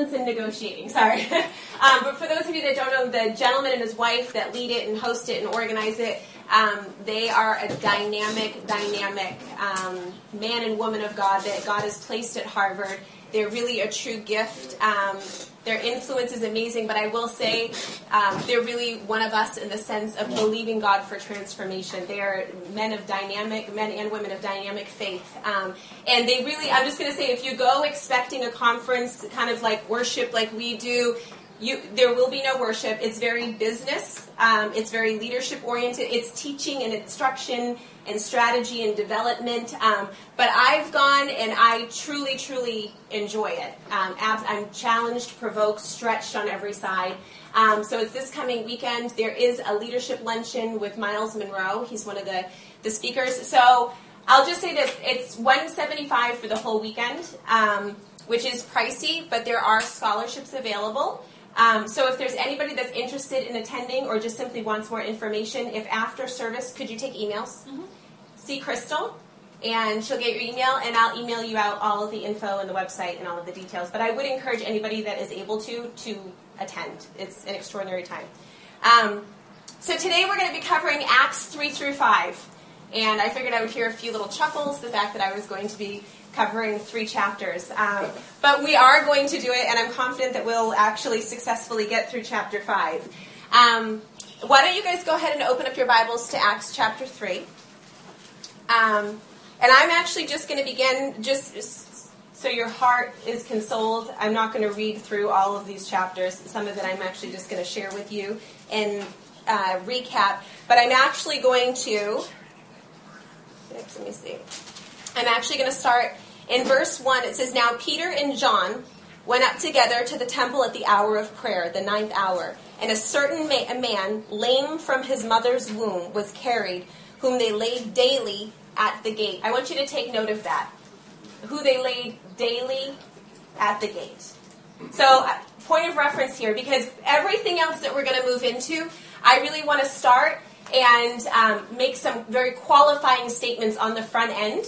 Netherlands and negotiating. Sorry. um, but for those of you that don't know, the gentleman and his wife that lead it and host it and organize it, um, they are a dynamic, dynamic um, man and woman of God that God has placed at Harvard. They're really a true gift. Their influence is amazing, but I will say um, they're really one of us in the sense of believing God for transformation. They are men of dynamic, men and women of dynamic faith. Um, and they really, I'm just going to say, if you go expecting a conference kind of like worship like we do, you, there will be no worship. It's very business. Um, it's very leadership oriented. It's teaching and instruction and strategy and development. Um, but I've gone and I truly, truly enjoy it. Um, I'm challenged, provoked, stretched on every side. Um, so it's this coming weekend. There is a leadership luncheon with Myles Munroe. He's one of the, the speakers. So I'll just say this: it's 175 for the whole weekend, um, which is pricey, but there are scholarships available. Um, so if there's anybody that's interested in attending or just simply wants more information, if after service, could you take emails? Mm-hmm. See Crystal, and she'll get your email, and I'll email you out all of the info and the website and all of the details. But I would encourage anybody that is able to to attend. It's an extraordinary time. Um, so today we're going to be covering Acts 3 through 5. And I figured I would hear a few little chuckles, the fact that I was going to be covering three chapters. Um, but we are going to do it, and I'm confident that we'll actually successfully get through chapter 5. Um, why don't you guys go ahead and open up your Bibles to Acts chapter 3. Um, and I'm actually just going to begin, just so your heart is consoled. I'm not going to read through all of these chapters. Some of it I'm actually just going to share with you and uh, recap. But I'm actually going to. Let me see. I'm actually going to start in verse 1. It says, Now Peter and John went up together to the temple at the hour of prayer, the ninth hour. And a certain ma- a man, lame from his mother's womb, was carried, whom they laid daily at the gate. I want you to take note of that. Who they laid daily at the gate. So, uh, point of reference here, because everything else that we're going to move into, I really want to start and um, make some very qualifying statements on the front end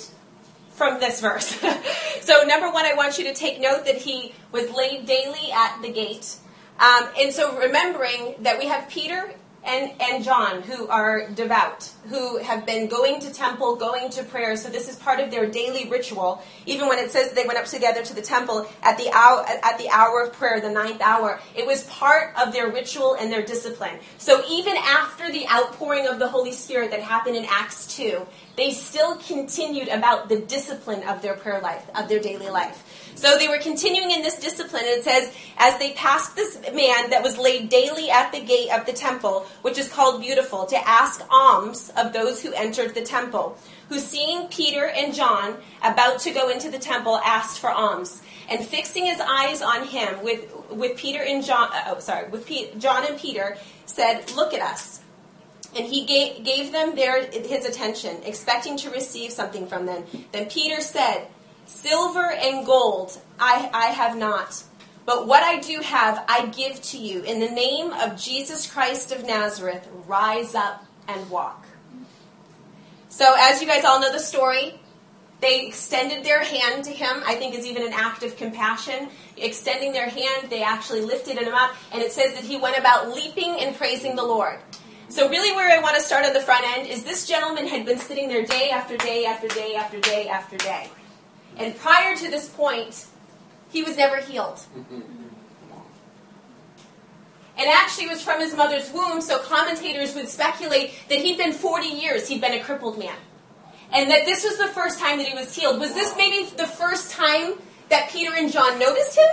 from this verse. so, number one, I want you to take note that he was laid daily at the gate. Um, and so, remembering that we have Peter and, and John, who are devout, who have been going to temple, going to prayer. So this is part of their daily ritual. Even when it says they went up together to the temple at the hour at the hour of prayer, the ninth hour, it was part of their ritual and their discipline. So even after the outpouring of the Holy Spirit that happened in Acts two, they still continued about the discipline of their prayer life, of their daily life. So they were continuing in this discipline, and it says, as they passed this man that was laid daily at the gate of the temple, which is called Beautiful, to ask alms of those who entered the temple, who seeing Peter and John about to go into the temple, asked for alms. And fixing his eyes on him with, with Peter and John, uh, oh, sorry, with John and Peter, said, Look at us. And he gave, gave them their, his attention, expecting to receive something from them. Then Peter said, Silver and gold I, I have not. But what I do have, I give to you. In the name of Jesus Christ of Nazareth, rise up and walk. So, as you guys all know the story, they extended their hand to him, I think is even an act of compassion. Extending their hand, they actually lifted him up, and it says that he went about leaping and praising the Lord. So, really, where I want to start on the front end is this gentleman had been sitting there day after day after day after day after day. And prior to this point, he was never healed. And actually, was from his mother's womb, so commentators would speculate that he'd been 40 years, he'd been a crippled man. And that this was the first time that he was healed. Was this maybe the first time that Peter and John noticed him?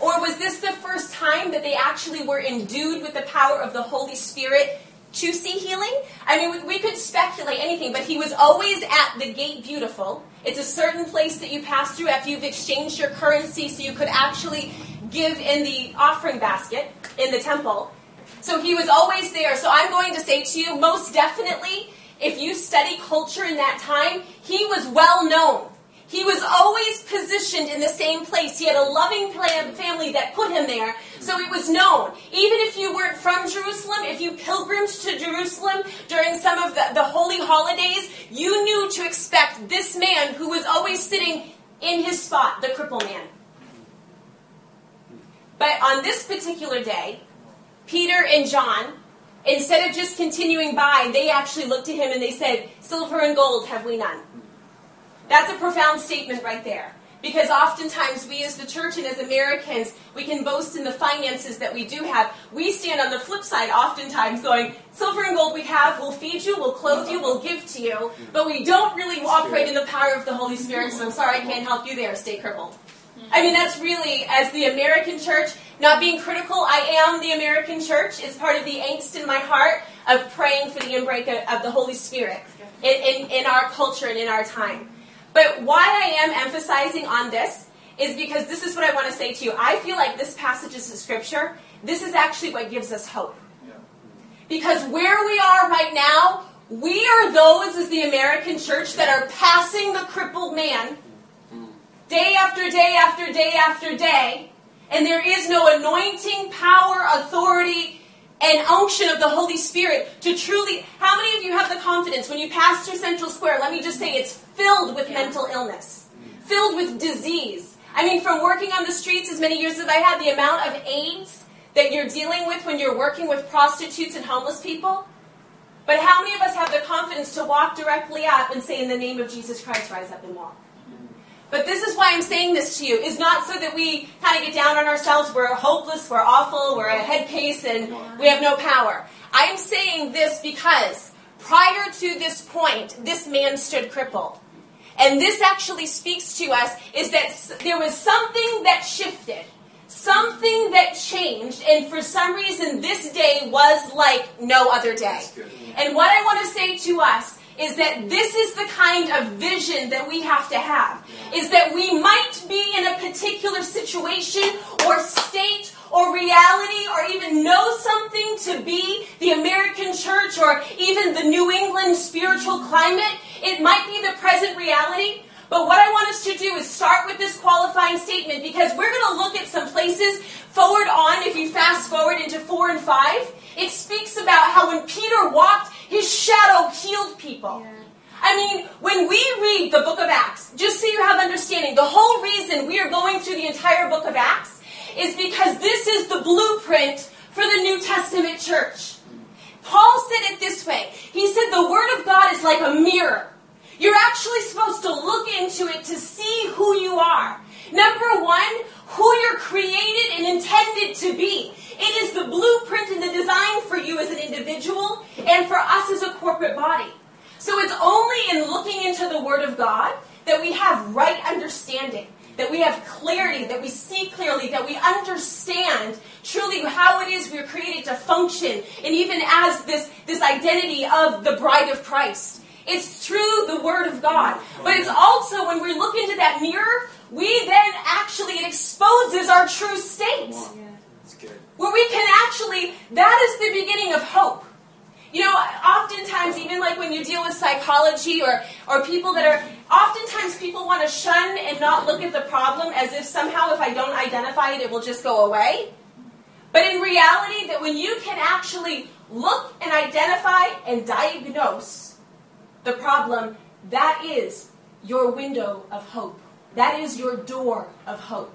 Or was this the first time that they actually were endued with the power of the Holy Spirit to see healing? I mean, we, we could speculate anything, but he was always at the gate beautiful. It's a certain place that you pass through after you've exchanged your currency so you could actually give in the offering basket in the temple. So he was always there. So I'm going to say to you, most definitely, if you study culture in that time, he was well known. He was always positioned in the same place. He had a loving family that put him there, so it was known. Even if you weren't from Jerusalem, if you pilgrimed to Jerusalem during some of the, the holy holidays, you knew to expect this man who was always sitting in his spot, the cripple man. But on this particular day, Peter and John, instead of just continuing by, they actually looked at him and they said, Silver and gold have we none. That's a profound statement right there. Because oftentimes we as the church and as Americans, we can boast in the finances that we do have. We stand on the flip side oftentimes going, silver and gold we have, we'll feed you, we'll clothe you, we'll give to you, but we don't really operate in the power of the Holy Spirit, so I'm sorry I can't help you there, stay crippled. I mean, that's really, as the American church, not being critical, I am the American church. It's part of the angst in my heart of praying for the inbreak of the Holy Spirit in, in, in our culture and in our time. But why I am emphasizing on this is because this is what I want to say to you. I feel like this passage of scripture, this is actually what gives us hope. Because where we are right now, we are those as the American church that are passing the crippled man mm-hmm. day after day after day after day, and there is no anointing, power, authority, and unction of the Holy Spirit to truly. How many of you have the confidence when you pass through Central Square? Let me just say it's filled with mental illness, filled with disease. I mean, from working on the streets as many years as I had, the amount of AIDS that you're dealing with when you're working with prostitutes and homeless people. But how many of us have the confidence to walk directly up and say, In the name of Jesus Christ, rise up and walk? But this is why I'm saying this to you, is not so that we kind of get down on ourselves, we're hopeless, we're awful, we're a head case, and we have no power. I'm saying this because prior to this point, this man stood crippled. And this actually speaks to us is that there was something that shifted, something that changed, and for some reason this day was like no other day. And what I want to say to us is that this is the kind of vision that we have to have. Is that we might be in a particular situation or state or reality or even know something to be the American church or even the New England spiritual climate. It might be the present reality. But what I want us to do is start with this qualifying statement because we're going to look at some places forward on, if you fast forward into 4 and 5, it speaks about how when Peter walked, his shadow healed people. Yeah. I mean, when we read the book of Acts, just so you have understanding, the whole reason we are going through the entire book of Acts is because this is the blueprint for the New Testament church. Paul said it this way He said, The Word of God is like a mirror. You're actually supposed to look into it to see who you are. Number one, who you're created and intended to be. It is the blueprint and the design for you as an individual and for us as a corporate body. So it's only in looking into the Word of God that we have right understanding, that we have clarity, that we see clearly, that we understand truly how it is we're created to function, and even as this, this identity of the bride of Christ. It's through the Word of God. But it's also when we look into that mirror, we then actually, it exposes our true state. Where we can actually, that is the beginning of hope. You know, oftentimes, even like when you deal with psychology or, or people that are, oftentimes people want to shun and not look at the problem as if somehow if I don't identify it, it will just go away. But in reality, that when you can actually look and identify and diagnose the problem, that is your window of hope. That is your door of hope.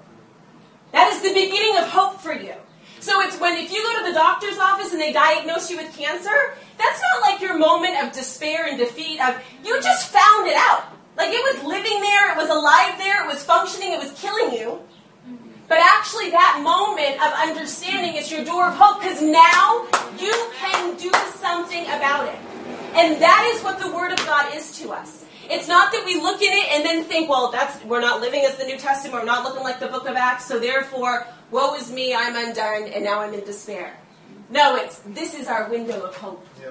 That is the beginning of hope for you. So it's when if you go to the doctor's office and they diagnose you with cancer, that's not like your moment of despair and defeat of you just found it out. Like it was living there, it was alive there, it was functioning, it was killing you. But actually that moment of understanding is your door of hope because now you can do something about it. And that is what the word of God is to us. It's not that we look at it and then think, well, that's we're not living as the New Testament, we're not looking like the book of Acts, so therefore woe is me, I'm undone, and now I'm in despair. No, it's this is our window of hope. Yeah.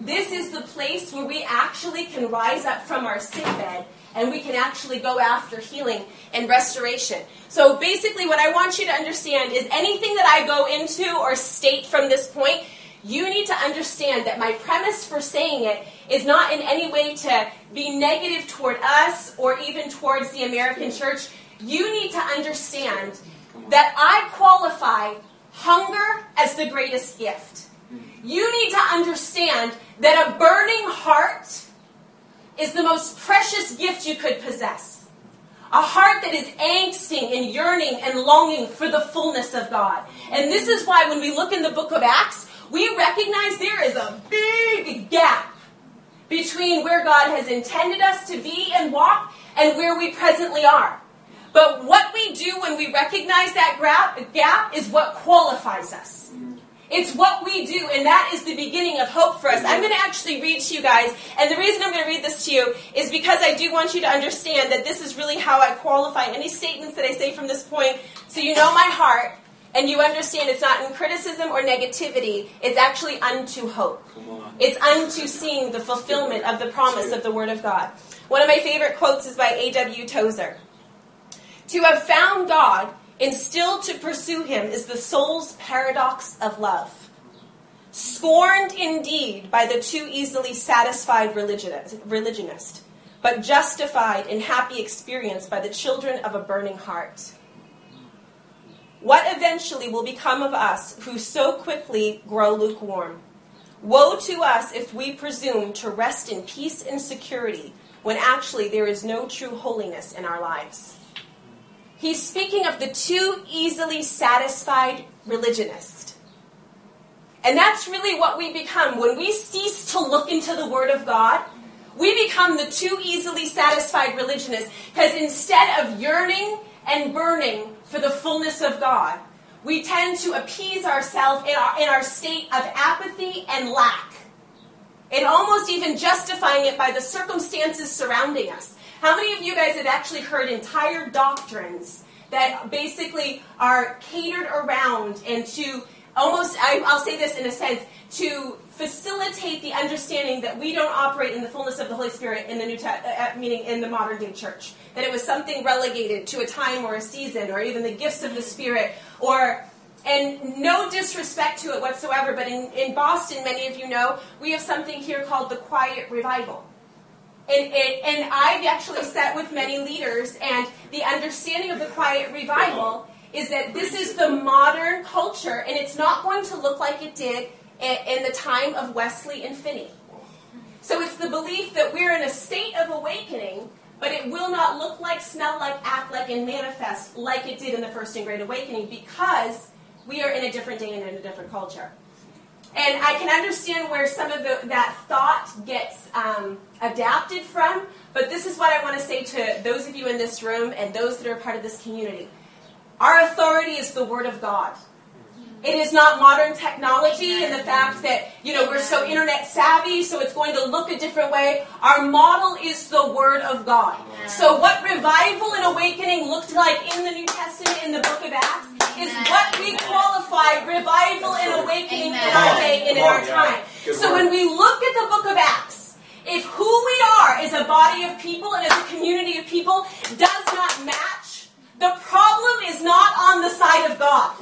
This is the place where we actually can rise up from our sick bed and we can actually go after healing and restoration. So basically, what I want you to understand is anything that I go into or state from this point, you need to understand that my premise for saying it is not in any way to be negative toward us or even towards the American church. You need to understand that I qualify hunger as the greatest gift. You need to understand that a burning heart is the most precious gift you could possess. A heart that is angsting and yearning and longing for the fullness of God. And this is why when we look in the book of Acts, we recognize there is a big gap between where God has intended us to be and walk and where we presently are. But what we do when we recognize that gap is what qualifies us. It's what we do, and that is the beginning of hope for us. I'm going to actually read to you guys, and the reason I'm going to read this to you is because I do want you to understand that this is really how I qualify any statements that I say from this point, so you know my heart, and you understand it's not in criticism or negativity, it's actually unto hope. It's unto seeing the fulfillment of the promise of the Word of God. One of my favorite quotes is by A.W. Tozer. To have found God and still to pursue him is the soul's paradox of love. Scorned indeed by the too easily satisfied religionist, but justified in happy experience by the children of a burning heart. What eventually will become of us who so quickly grow lukewarm? Woe to us if we presume to rest in peace and security when actually there is no true holiness in our lives. He's speaking of the too easily satisfied religionist. And that's really what we become. When we cease to look into the Word of God, we become the too easily satisfied religionist. Because instead of yearning and burning for the fullness of God, we tend to appease ourselves in our, in our state of apathy and lack. And almost even justifying it by the circumstances surrounding us. How many of you guys have actually heard entire doctrines that basically are catered around and to almost, I, will say this in a sense, to facilitate the understanding that we don't operate in the fullness of the Holy Spirit in the New uh, uh, meaning in the modern day church. That it was something relegated to a time or a season, or even the gifts of the Spirit, or and no disrespect to it whatsoever. But in, in Boston, many of you know, we have something here called the Quiet Revival. And, and, and I've actually sat with many leaders, and the understanding of the quiet revival is that this is the modern culture, and it's not going to look like it did in the time of Wesley and Finney. So it's the belief that we're in a state of awakening, but it will not look like, smell like, act like, and manifest like it did in the First and Great Awakening because we are in a different day and in a different culture. And I can understand where some of the, that thought gets um, adapted from, but this is what I want to say to those of you in this room and those that are part of this community. Our authority is the Word of God. It is not modern technology and the fact that, you know, we're so internet savvy, so it's going to look a different way. Our model is the Word of God. So what revival and awakening looked like in the New Testament in the book of Acts is what we qualify revival and awakening in our day and in our time. So when we look at the book of Acts, if who we are as a body of people and as a community of people does not match, the problem is not on the side of God.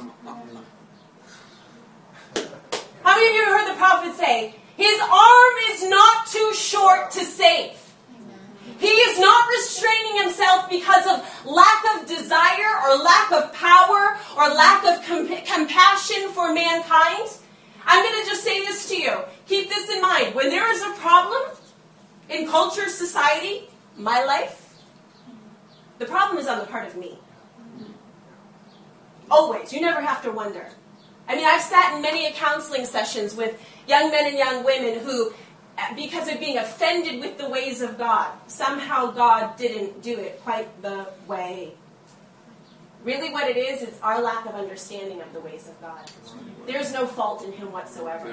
How many of you heard the prophet say, His arm is not too short to save? He is not restraining himself because of lack of desire or lack of power or lack of comp- compassion for mankind. I'm going to just say this to you. Keep this in mind. When there is a problem in culture, society, my life, the problem is on the part of me. Always. You never have to wonder. I mean, I've sat in many counseling sessions with young men and young women who, because of being offended with the ways of God, somehow God didn't do it quite the way. Really, what it is, it's our lack of understanding of the ways of God. There's no fault in Him whatsoever.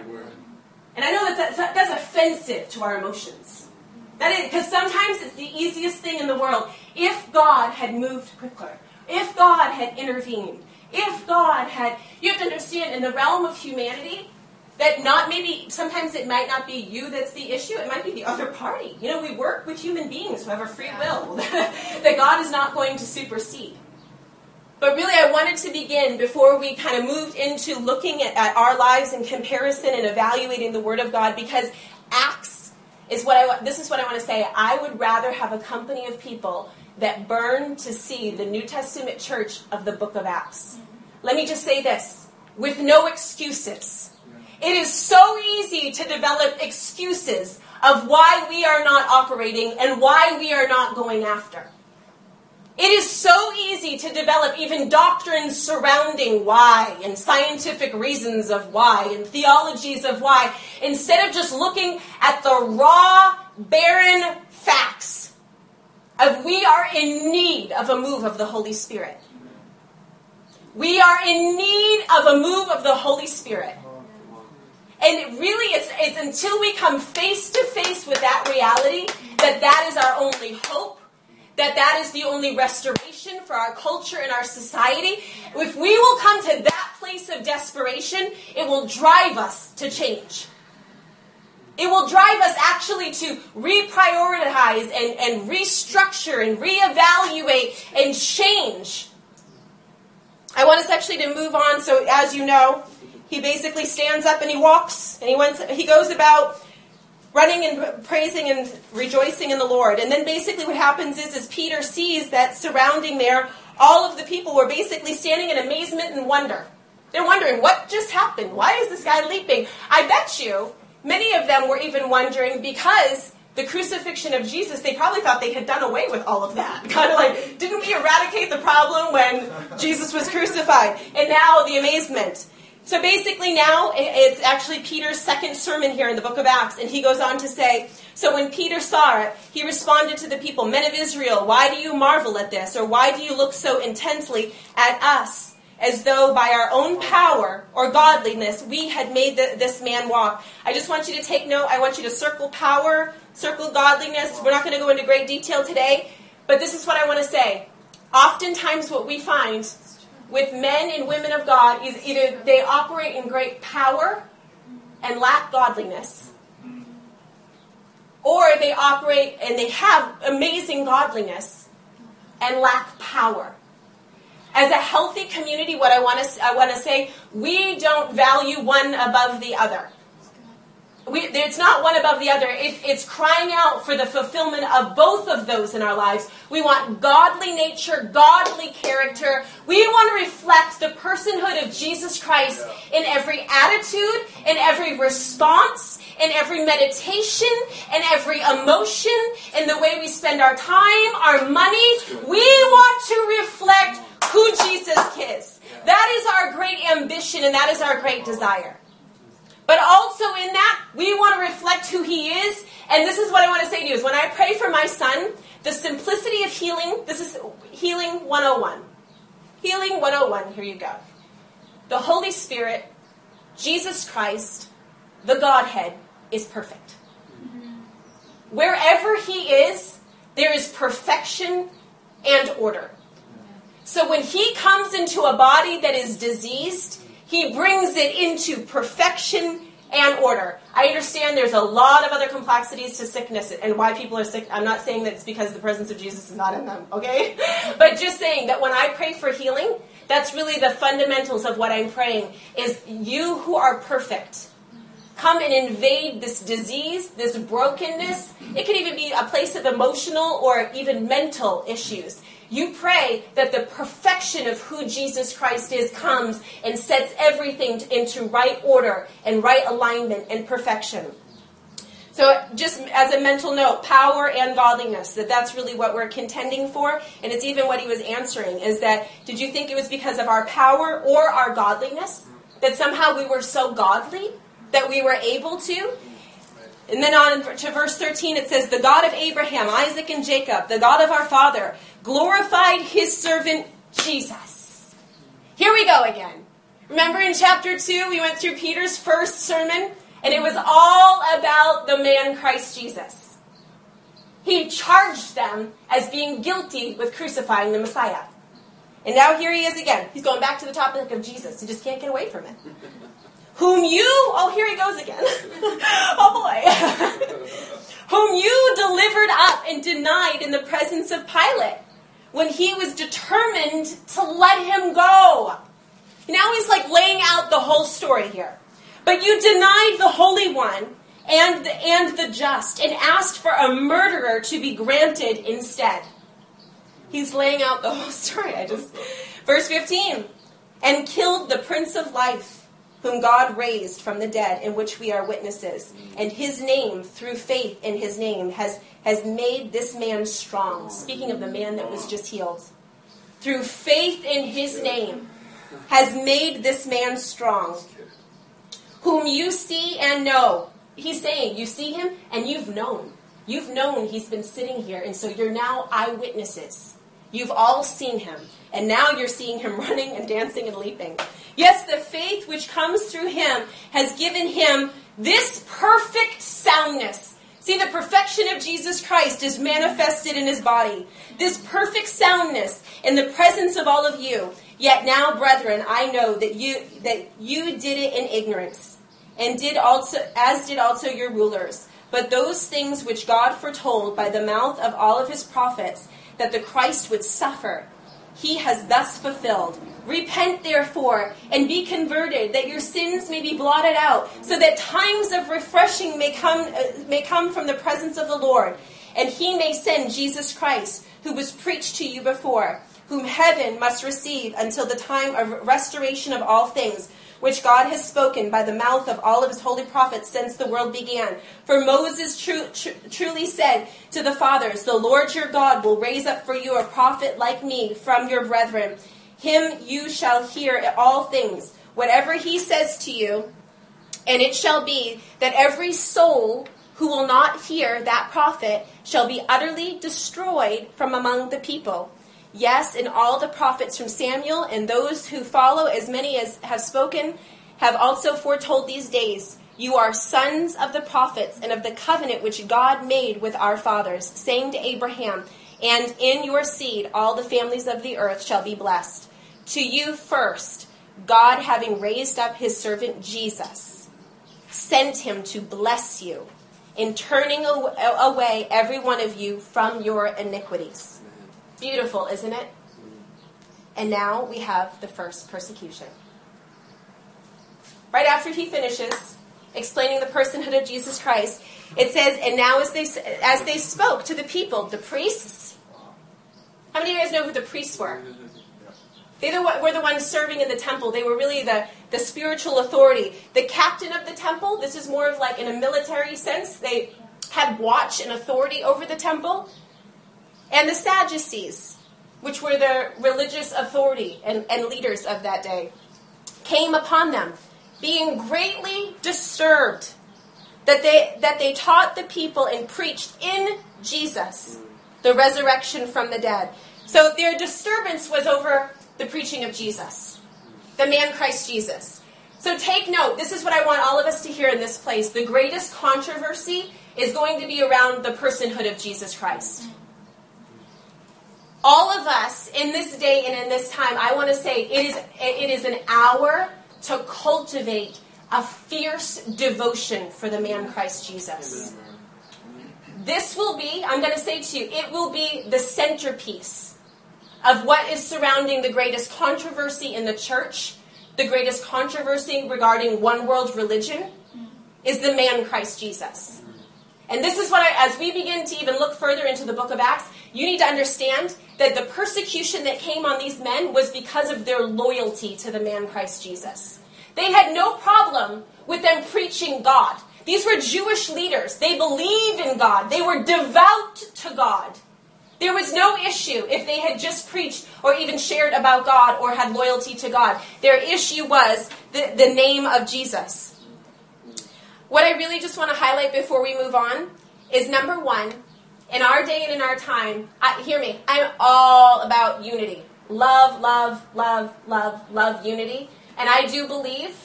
And I know that that's, that's offensive to our emotions. That is, because sometimes it's the easiest thing in the world. If God had moved quicker, if God had intervened, if God had, you have to understand, in the realm of humanity, that not maybe sometimes it might not be you that's the issue it might be the other party. You know we work with human beings who have a free will that god is not going to supersede. But really i wanted to begin before we kind of moved into looking at, at our lives in comparison and evaluating the word of god because acts is what i this is what i want to say. I would rather have a company of people that burn to see the new testament church of the book of acts let me just say this with no excuses. It is so easy to develop excuses of why we are not operating and why we are not going after. It is so easy to develop even doctrines surrounding why and scientific reasons of why and theologies of why instead of just looking at the raw, barren facts we are in need of a move of the Holy Spirit. We are in need of a move of the Holy Spirit. And really, it's, it's until we come face to face with that reality that that is our only hope that that is the only restoration for our culture and our society. If we will come to that place of desperation, it will drive us to change. It will drive us actually to reprioritize and, and restructure and reevaluate and change. I want us actually to move on. So, as you know, he basically stands up and he walks and he, went, he goes about running and praising and rejoicing in the Lord. And then basically what happens is, is Peter sees that surrounding there, all of the people were basically standing in amazement and wonder. They're wondering, what just happened? Why is this guy leaping? I bet you many of them were even wondering because the crucifixion of Jesus, they probably thought they had done away with all of that. Kind of like, didn't we eradicate the problem when Jesus was crucified? And now the amazement. So basically, now it's actually Peter's second sermon here in the book of Acts, and he goes on to say So when Peter saw it, he responded to the people, Men of Israel, why do you marvel at this? Or why do you look so intensely at us, as though by our own power or godliness we had made the, this man walk? I just want you to take note. I want you to circle power, circle godliness. We're not going to go into great detail today, but this is what I want to say. Oftentimes, what we find with men and women of God is either they operate in great power and lack godliness, or they operate and they have amazing godliness and lack power. As a healthy community, what I want to I want to say, we don't value one above the other. We, it's not one above the other. It, it's crying out for the fulfillment of both of those in our lives. We want godly nature, godly character. We want to reflect the personhood of Jesus Christ in every attitude, in every response, in every meditation, in every emotion, in the way we spend our time, our money. We want to reflect who Jesus is. That is our great ambition and that is our great desire. But also in that, we want to reflect who He is. And this is what I want to say to you is when I pray for my son, the simplicity of healing, this is healing 101. Healing 101, here you go. The Holy Spirit, Jesus Christ, the Godhead, is perfect. Wherever He is, there is perfection and order. So when He comes into a body that is diseased, he brings it into perfection and order. I understand there's a lot of other complexities to sickness and why people are sick. I'm not saying that it's because the presence of Jesus is not in them, okay? but just saying that when I pray for healing, that's really the fundamentals of what I'm praying is you who are perfect come and invade this disease, this brokenness. It could even be a place of emotional or even mental issues. You pray that the perfection of who Jesus Christ is comes and sets everything into right order and right alignment and perfection. So, just as a mental note, power and godliness, that that's really what we're contending for. And it's even what he was answering is that did you think it was because of our power or our godliness that somehow we were so godly that we were able to? And then on to verse 13, it says, The God of Abraham, Isaac, and Jacob, the God of our father, glorified his servant Jesus. Here we go again. Remember in chapter 2, we went through Peter's first sermon, and it was all about the man Christ Jesus. He charged them as being guilty with crucifying the Messiah. And now here he is again. He's going back to the topic of Jesus. He just can't get away from it whom you, oh, here he goes again. oh boy. whom you delivered up and denied in the presence of Pilate when he was determined to let him go. Now he's like laying out the whole story here. But you denied the Holy One and the, and the just and asked for a murderer to be granted instead. He's laying out the whole story. I just verse 15 and killed the prince of life whom God raised from the dead, in which we are witnesses. And his name, through faith in his name, has, has made this man strong. Speaking of the man that was just healed. Through faith in his name, has made this man strong, whom you see and know. He's saying, You see him and you've known. You've known he's been sitting here, and so you're now eyewitnesses. You've all seen him, and now you're seeing him running and dancing and leaping. Yes, the faith which comes through him has given him this perfect soundness. See, the perfection of Jesus Christ is manifested in his body. This perfect soundness in the presence of all of you. Yet now, brethren, I know that you that you did it in ignorance, and did also as did also your rulers. But those things which God foretold by the mouth of all of his prophets, that the Christ would suffer, he has thus fulfilled. Repent therefore and be converted, that your sins may be blotted out, so that times of refreshing may come, uh, may come from the presence of the Lord, and he may send Jesus Christ, who was preached to you before, whom heaven must receive until the time of restoration of all things which God has spoken by the mouth of all of his holy prophets since the world began. For Moses tru- tr- truly said to the fathers, The Lord your God will raise up for you a prophet like me from your brethren. Him you shall hear all things, whatever he says to you. And it shall be that every soul who will not hear that prophet shall be utterly destroyed from among the people. Yes, and all the prophets from Samuel and those who follow, as many as have spoken, have also foretold these days. You are sons of the prophets and of the covenant which God made with our fathers, saying to Abraham, And in your seed all the families of the earth shall be blessed. To you first, God, having raised up his servant Jesus, sent him to bless you in turning away every one of you from your iniquities. Beautiful, isn't it? And now we have the first persecution. Right after he finishes explaining the personhood of Jesus Christ, it says, "And now as they as they spoke to the people, the priests. How many of you guys know who the priests were? They were the ones serving in the temple. They were really the, the spiritual authority. The captain of the temple, this is more of like in a military sense. They had watch and authority over the temple and the Sadducees, which were the religious authority and, and leaders of that day, came upon them, being greatly disturbed that they, that they taught the people and preached in Jesus the resurrection from the dead. So their disturbance was over the preaching of Jesus, the man Christ Jesus. So take note, this is what I want all of us to hear in this place. The greatest controversy is going to be around the personhood of Jesus Christ all of us in this day and in this time, I want to say it is, it is an hour to cultivate a fierce devotion for the man Christ Jesus. This will be, I'm going to say to you, it will be the centerpiece of what is surrounding the greatest controversy in the church, the greatest controversy regarding one world religion, is the man Christ Jesus. And this is what I, as we begin to even look further into the book of Acts, you need to understand that the persecution that came on these men was because of their loyalty to the man Christ Jesus. They had no problem with them preaching God. These were Jewish leaders. They believed in God. They were devout to God. There was no issue if they had just preached or even shared about God or had loyalty to God. Their issue was the, the name of Jesus. What I really just want to highlight before we move on is number one, in our day and in our time, I, hear me, I'm all about unity. Love, love, love, love, love unity. And I do believe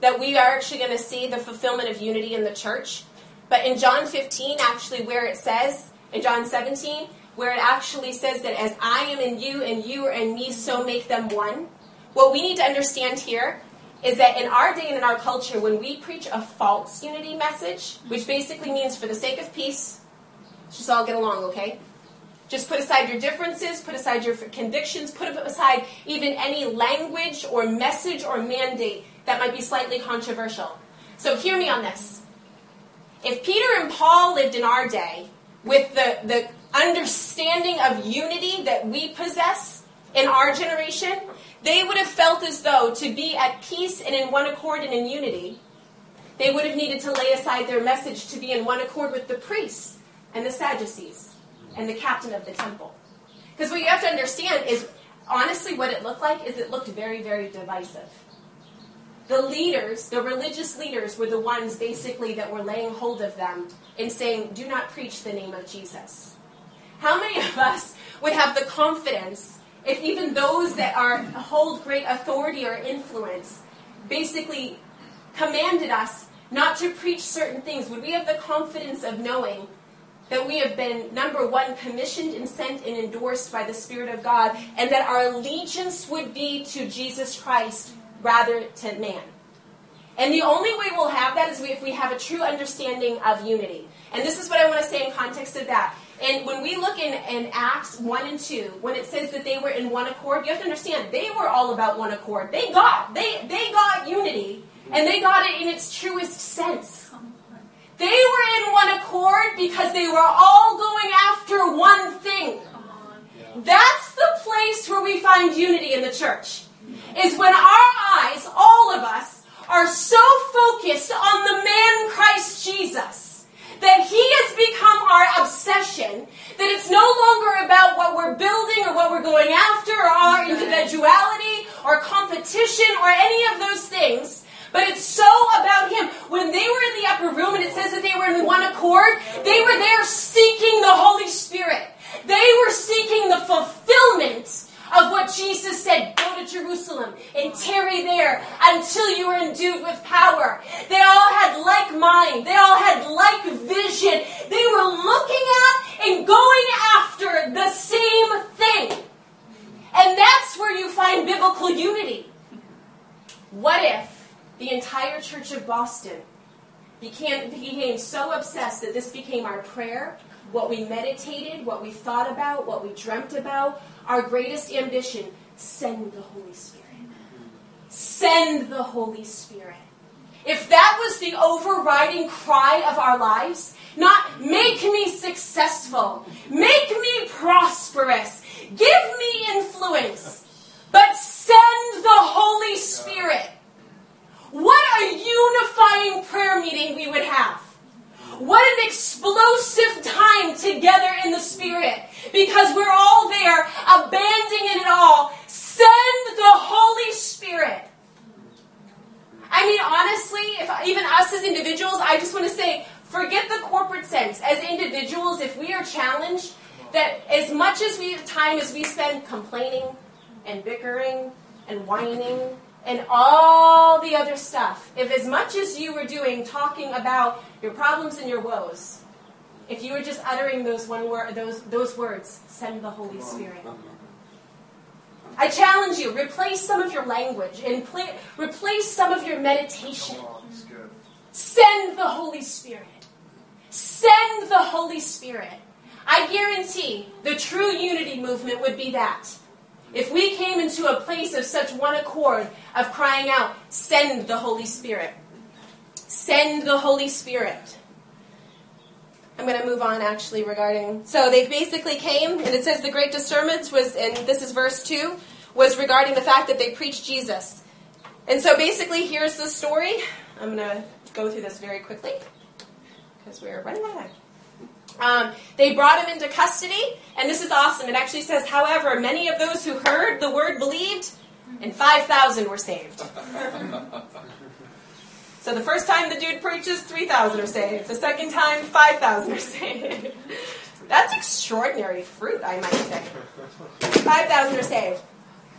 that we are actually going to see the fulfillment of unity in the church. But in John 15, actually, where it says, in John 17, where it actually says that as I am in you and you are in me, so make them one. What we need to understand here is that in our day and in our culture, when we preach a false unity message, which basically means for the sake of peace, just all get along, okay? Just put aside your differences, put aside your convictions, put aside even any language or message or mandate that might be slightly controversial. So hear me on this. If Peter and Paul lived in our day with the, the understanding of unity that we possess in our generation, they would have felt as though to be at peace and in one accord and in unity, they would have needed to lay aside their message to be in one accord with the priests and the Sadducees and the captain of the temple. Because what you have to understand is, honestly, what it looked like is it looked very, very divisive. The leaders, the religious leaders, were the ones basically that were laying hold of them and saying, do not preach the name of Jesus. How many of us would have the confidence if even those that are hold great authority or influence basically commanded us not to preach certain things, would we have the confidence of knowing that we have been, number one, commissioned and sent and endorsed by the Spirit of God, and that our allegiance would be to Jesus Christ rather to man? And the only way we'll have that is if we have a true understanding of unity. And this is what I want to say in context of that. And when we look in, in Acts 1 and 2, when it says that they were in one accord, you have to understand they were all about one accord. They got they they got unity and they got it in its truest sense. They were in one accord because they were all going after one thing. That's the place where we find unity in the church. Is when our eyes, all of us, are so focused on the man Christ Jesus that He has become our obsession, that it's no longer about what we're building or what we're going after or our individuality or competition or any of those things. But it's so about him. When they were in the upper room and it says that they were in one accord, they were there seeking the Holy Spirit. They were seeking the fulfillment of what Jesus said go to Jerusalem and tarry there until you are endued with power. They all had like mind, they all had like vision. They were looking at and going after the same thing. And that's where you find biblical unity. What if the entire Church of Boston became, became so obsessed that this became our prayer, what we meditated, what we thought about, what we dreamt about, our greatest ambition send the Holy Spirit. Send the Holy Spirit. If that was the overriding cry of our lives, not make me successful, make me prosperous, give me influence, but send the Holy Spirit. What a unifying prayer meeting we would have. What an explosive time together in the Spirit because we're all there abandoning it all. Send the Holy Spirit. I mean, honestly, if even us as individuals, I just want to say, forget the corporate sense. As individuals, if we are challenged, that as much as we time as we spend complaining and bickering and whining and all the other stuff, if as much as you were doing talking about your problems and your woes, if you were just uttering those one word, those those words, send the Holy Spirit. I challenge you, replace some of your language and play, replace some of your meditation. Send the Holy Spirit. Send the Holy Spirit. I guarantee the true unity movement would be that. If we came into a place of such one accord of crying out, send the Holy Spirit. Send the Holy Spirit. I'm going to move on actually regarding. So they basically came, and it says the great discernment was, and this is verse 2, was regarding the fact that they preached Jesus. And so basically, here's the story. I'm going to go through this very quickly because we're running out of time. Um, they brought him into custody, and this is awesome. It actually says, however, many of those who heard the word believed, and 5,000 were saved. So the first time the dude preaches, 3,000 are saved. The second time, 5,000 are saved. That's extraordinary fruit, I might say. 5,000 are saved.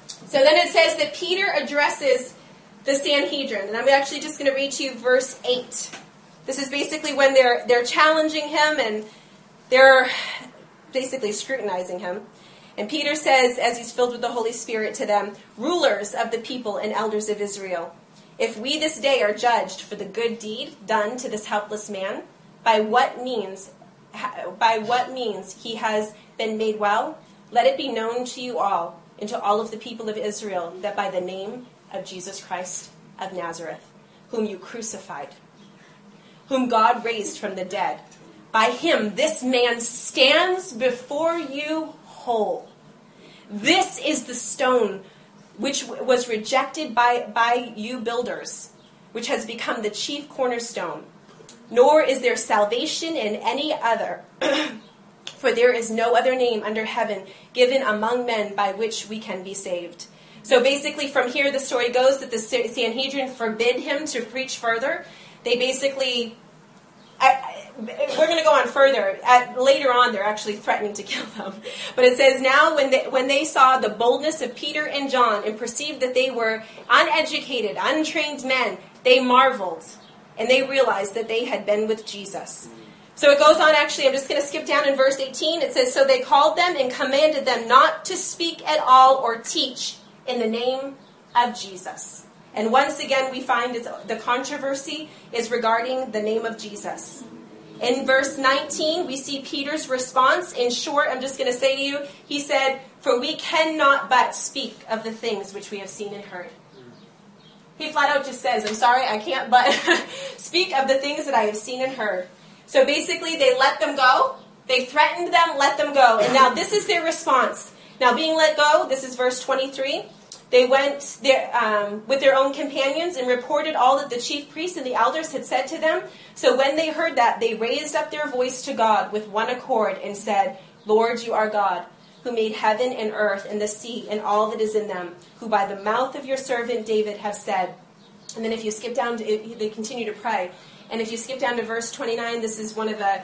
So then it says that Peter addresses the Sanhedrin. And I'm actually just going to read to you verse 8. This is basically when they're, they're challenging him and they're basically scrutinizing him. And Peter says, as he's filled with the Holy Spirit to them, rulers of the people and elders of Israel, if we this day are judged for the good deed done to this helpless man, by what means by what means he has been made well, let it be known to you all and to all of the people of Israel that by the name of Jesus Christ of Nazareth, whom you crucified, whom God raised from the dead, by him this man stands before you whole. This is the stone which was rejected by, by you builders, which has become the chief cornerstone. Nor is there salvation in any other, for there is no other name under heaven given among men by which we can be saved. So basically, from here, the story goes that the Sanhedrin forbid him to preach further. They basically I, we're going to go on further. At, later on, they're actually threatening to kill them. But it says, Now, when they, when they saw the boldness of Peter and John and perceived that they were uneducated, untrained men, they marveled and they realized that they had been with Jesus. So it goes on, actually, I'm just going to skip down in verse 18. It says, So they called them and commanded them not to speak at all or teach in the name of Jesus. And once again, we find the controversy is regarding the name of Jesus. In verse 19, we see Peter's response. In short, I'm just going to say to you, he said, For we cannot but speak of the things which we have seen and heard. He flat out just says, I'm sorry, I can't but speak of the things that I have seen and heard. So basically, they let them go. They threatened them, let them go. And now this is their response. Now, being let go, this is verse 23. They went there, um, with their own companions and reported all that the chief priests and the elders had said to them. So when they heard that, they raised up their voice to God with one accord and said, Lord, you are God, who made heaven and earth and the sea and all that is in them, who by the mouth of your servant David have said. And then if you skip down, to, they continue to pray. And if you skip down to verse 29, this is one of the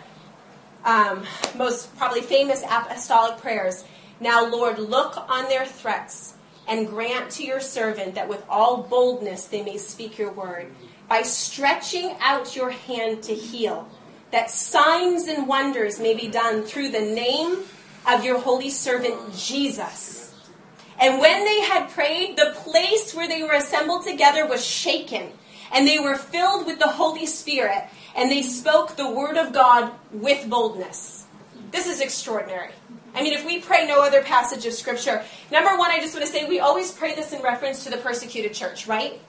um, most probably famous apostolic prayers. Now, Lord, look on their threats and grant to your servant that with all boldness they may speak your word, by stretching out your hand to heal, that signs and wonders may be done through the name of your holy servant Jesus. And when they had prayed, the place where they were assembled together was shaken, and they were filled with the Holy Spirit, and they spoke the word of God with boldness. This is extraordinary. I mean, if we pray no other passage of Scripture, number one, I just want to say we always pray this in reference to the persecuted church, right?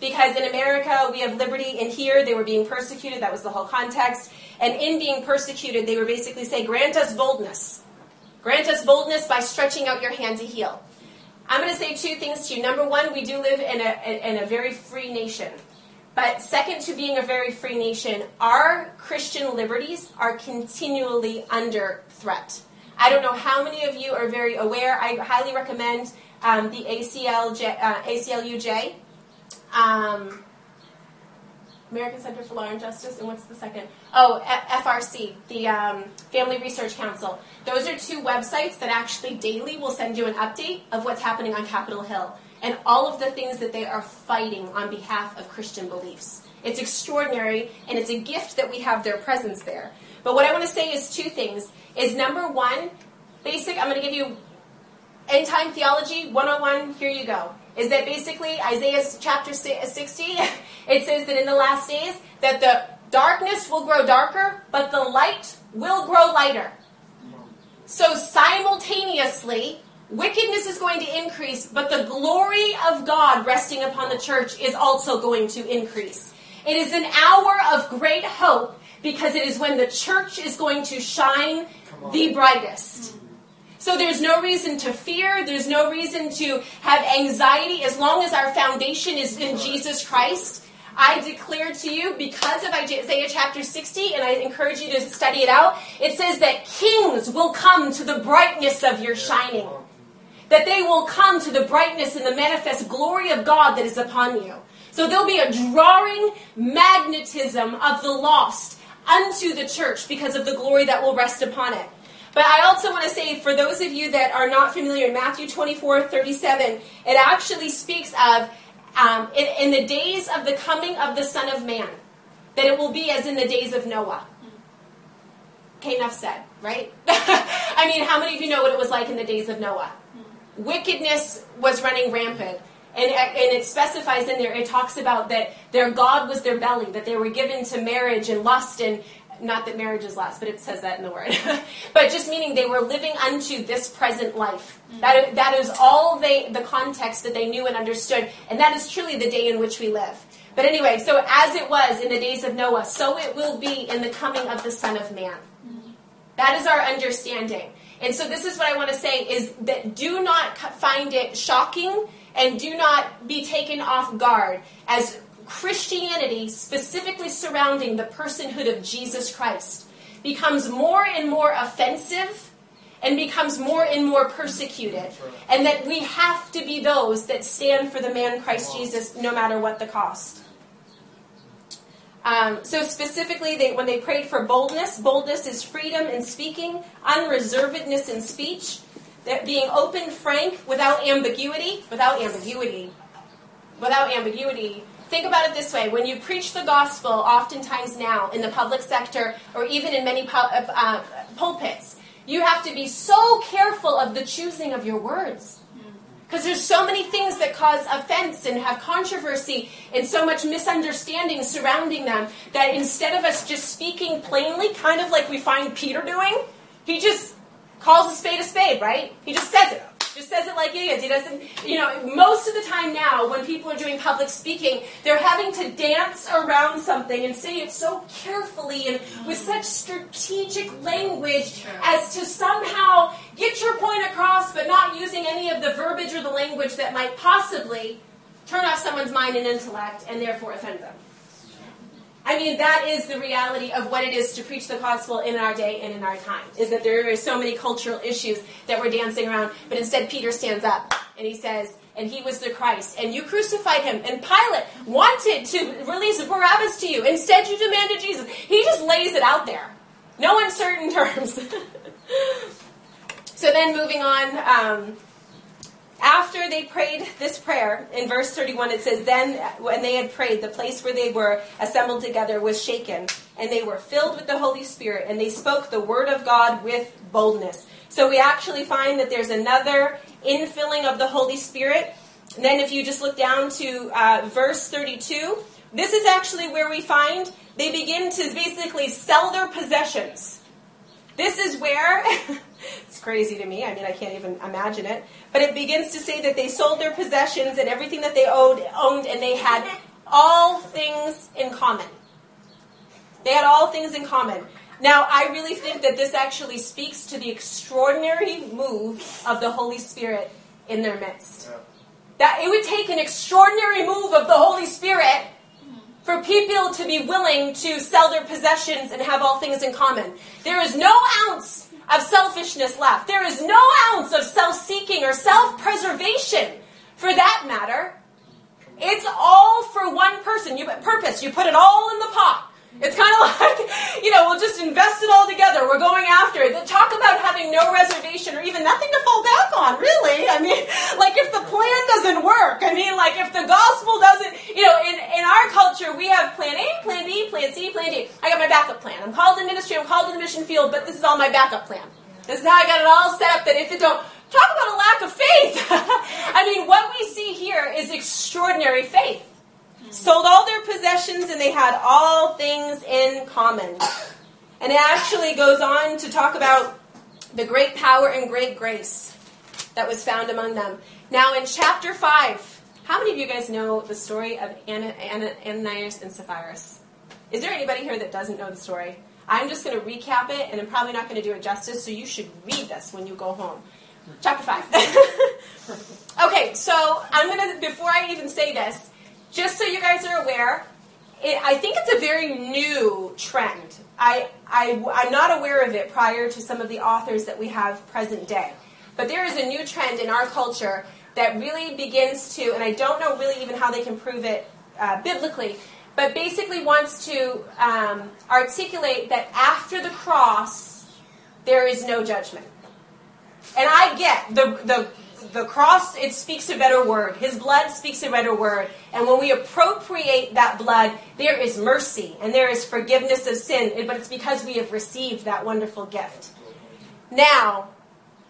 Because in America, we have liberty, and here they were being persecuted. That was the whole context. And in being persecuted, they were basically saying, Grant us boldness. Grant us boldness by stretching out your hand to heal. I'm going to say two things to you. Number one, we do live in a, in a very free nation. But second to being a very free nation, our Christian liberties are continually under threat. I don't know how many of you are very aware. I highly recommend um, the ACLJ, uh, ACLUJ, um, American Center for Law and Justice, and what's the second? Oh, F- FRC, the um, Family Research Council. Those are two websites that actually daily will send you an update of what's happening on Capitol Hill and all of the things that they are fighting on behalf of Christian beliefs. It's extraordinary, and it's a gift that we have their presence there. But what I want to say is two things. Is number one, basic, I'm going to give you end time theology 101, here you go. Is that basically Isaiah chapter 60? Uh, it says that in the last days that the darkness will grow darker, but the light will grow lighter. So simultaneously, wickedness is going to increase, but the glory of God resting upon the church is also going to increase. It is an hour of great hope because it is when the church is going to shine the brightest. So there's no reason to fear. There's no reason to have anxiety as long as our foundation is in Jesus Christ. I declare to you, because of Isaiah chapter 60, and I encourage you to study it out, it says that kings will come to the brightness of your shining. That they will come to the brightness and the manifest glory of God that is upon you. So there'll be a drawing magnetism of the lost unto the church because of the glory that will rest upon it. But I also want to say, for those of you that are not familiar, Matthew 24 37, it actually speaks of um, in, in the days of the coming of the Son of Man, that it will be as in the days of Noah. Okay, enough said, right? I mean, how many of you know what it was like in the days of Noah? Wickedness was running rampant. And, and it specifies in there, it talks about that their God was their belly, that they were given to marriage and lust and not that marriage is last, but it says that in the word. but just meaning they were living unto this present life. Mm-hmm. That, that is all they, the context that they knew and understood. And that is truly the day in which we live. But anyway, so as it was in the days of Noah, so it will be in the coming of the Son of Man. Mm-hmm. That is our understanding. And so this is what I want to say is that do not find it shocking and do not be taken off guard as Christianity, specifically surrounding the personhood of Jesus Christ, becomes more and more offensive and becomes more and more persecuted. And that we have to be those that stand for the man Christ Jesus no matter what the cost. Um, so specifically, they, when they prayed for boldness, boldness is freedom in speaking, unreservedness in speech, that being open, frank, without ambiguity, without ambiguity, without ambiguity. Think about it this way: when you preach the gospel, oftentimes now in the public sector or even in many pu- uh, pulpits, you have to be so careful of the choosing of your words. Because there's so many things that cause offense and have controversy and so much misunderstanding surrounding them that instead of us just speaking plainly, kind of like we find Peter doing, he just calls a spade a spade, right? He just says it. Just says it like it is. He doesn't, you know, most of the time now when people are doing public speaking, they're having to dance around something and say it so carefully and with such strategic language as to somehow get your point across, but not using any of the verbiage or the language that might possibly turn off someone's mind and intellect and therefore offend them. I mean, that is the reality of what it is to preach the gospel in our day and in our time. Is that there are so many cultural issues that we're dancing around, but instead Peter stands up and he says, and he was the Christ, and you crucified him, and Pilate wanted to release Barabbas to you. Instead, you demanded Jesus. He just lays it out there. No uncertain terms. so then moving on, um, after they prayed this prayer, in verse 31, it says, Then when they had prayed, the place where they were assembled together was shaken, and they were filled with the Holy Spirit, and they spoke the word of God with boldness. So we actually find that there's another infilling of the Holy Spirit. And then if you just look down to uh, verse 32, this is actually where we find they begin to basically sell their possessions. This is where, it's crazy to me, I mean, I can't even imagine it, but it begins to say that they sold their possessions and everything that they owed, owned, and they had all things in common. They had all things in common. Now, I really think that this actually speaks to the extraordinary move of the Holy Spirit in their midst. That it would take an extraordinary move of the Holy Spirit for people to be willing to sell their possessions and have all things in common. There is no ounce of selfishness left. There is no ounce of self seeking or self preservation for that matter. It's all for one person. You purpose. You put it all in the pot. It's kind of like, you know, we'll just invest it all together. We're going after it. Talk about having no reservation or even nothing to fall back on, really. I mean, like if the plan doesn't work, I mean, like if the gospel doesn't, you know, in, in our culture, we have plan A, plan B, plan C, plan D. I got my backup plan. I'm called in ministry, I'm called in the mission field, but this is all my backup plan. This is how I got it all set up that if it don't, talk about a lack of faith. I mean, what we see here is extraordinary faith sold all their possessions, and they had all things in common. And it actually goes on to talk about the great power and great grace that was found among them. Now, in chapter 5, how many of you guys know the story of Ananias and Sapphira? Is there anybody here that doesn't know the story? I'm just going to recap it, and I'm probably not going to do it justice, so you should read this when you go home. Chapter 5. okay, so I'm going to, before I even say this, just so you guys are aware, it, I think it's a very new trend. I, I, I'm not aware of it prior to some of the authors that we have present day. But there is a new trend in our culture that really begins to, and I don't know really even how they can prove it uh, biblically, but basically wants to um, articulate that after the cross, there is no judgment. And I get the, the the cross, it speaks a better word. His blood speaks a better word. And when we appropriate that blood, there is mercy and there is forgiveness of sin. But it's because we have received that wonderful gift. Now,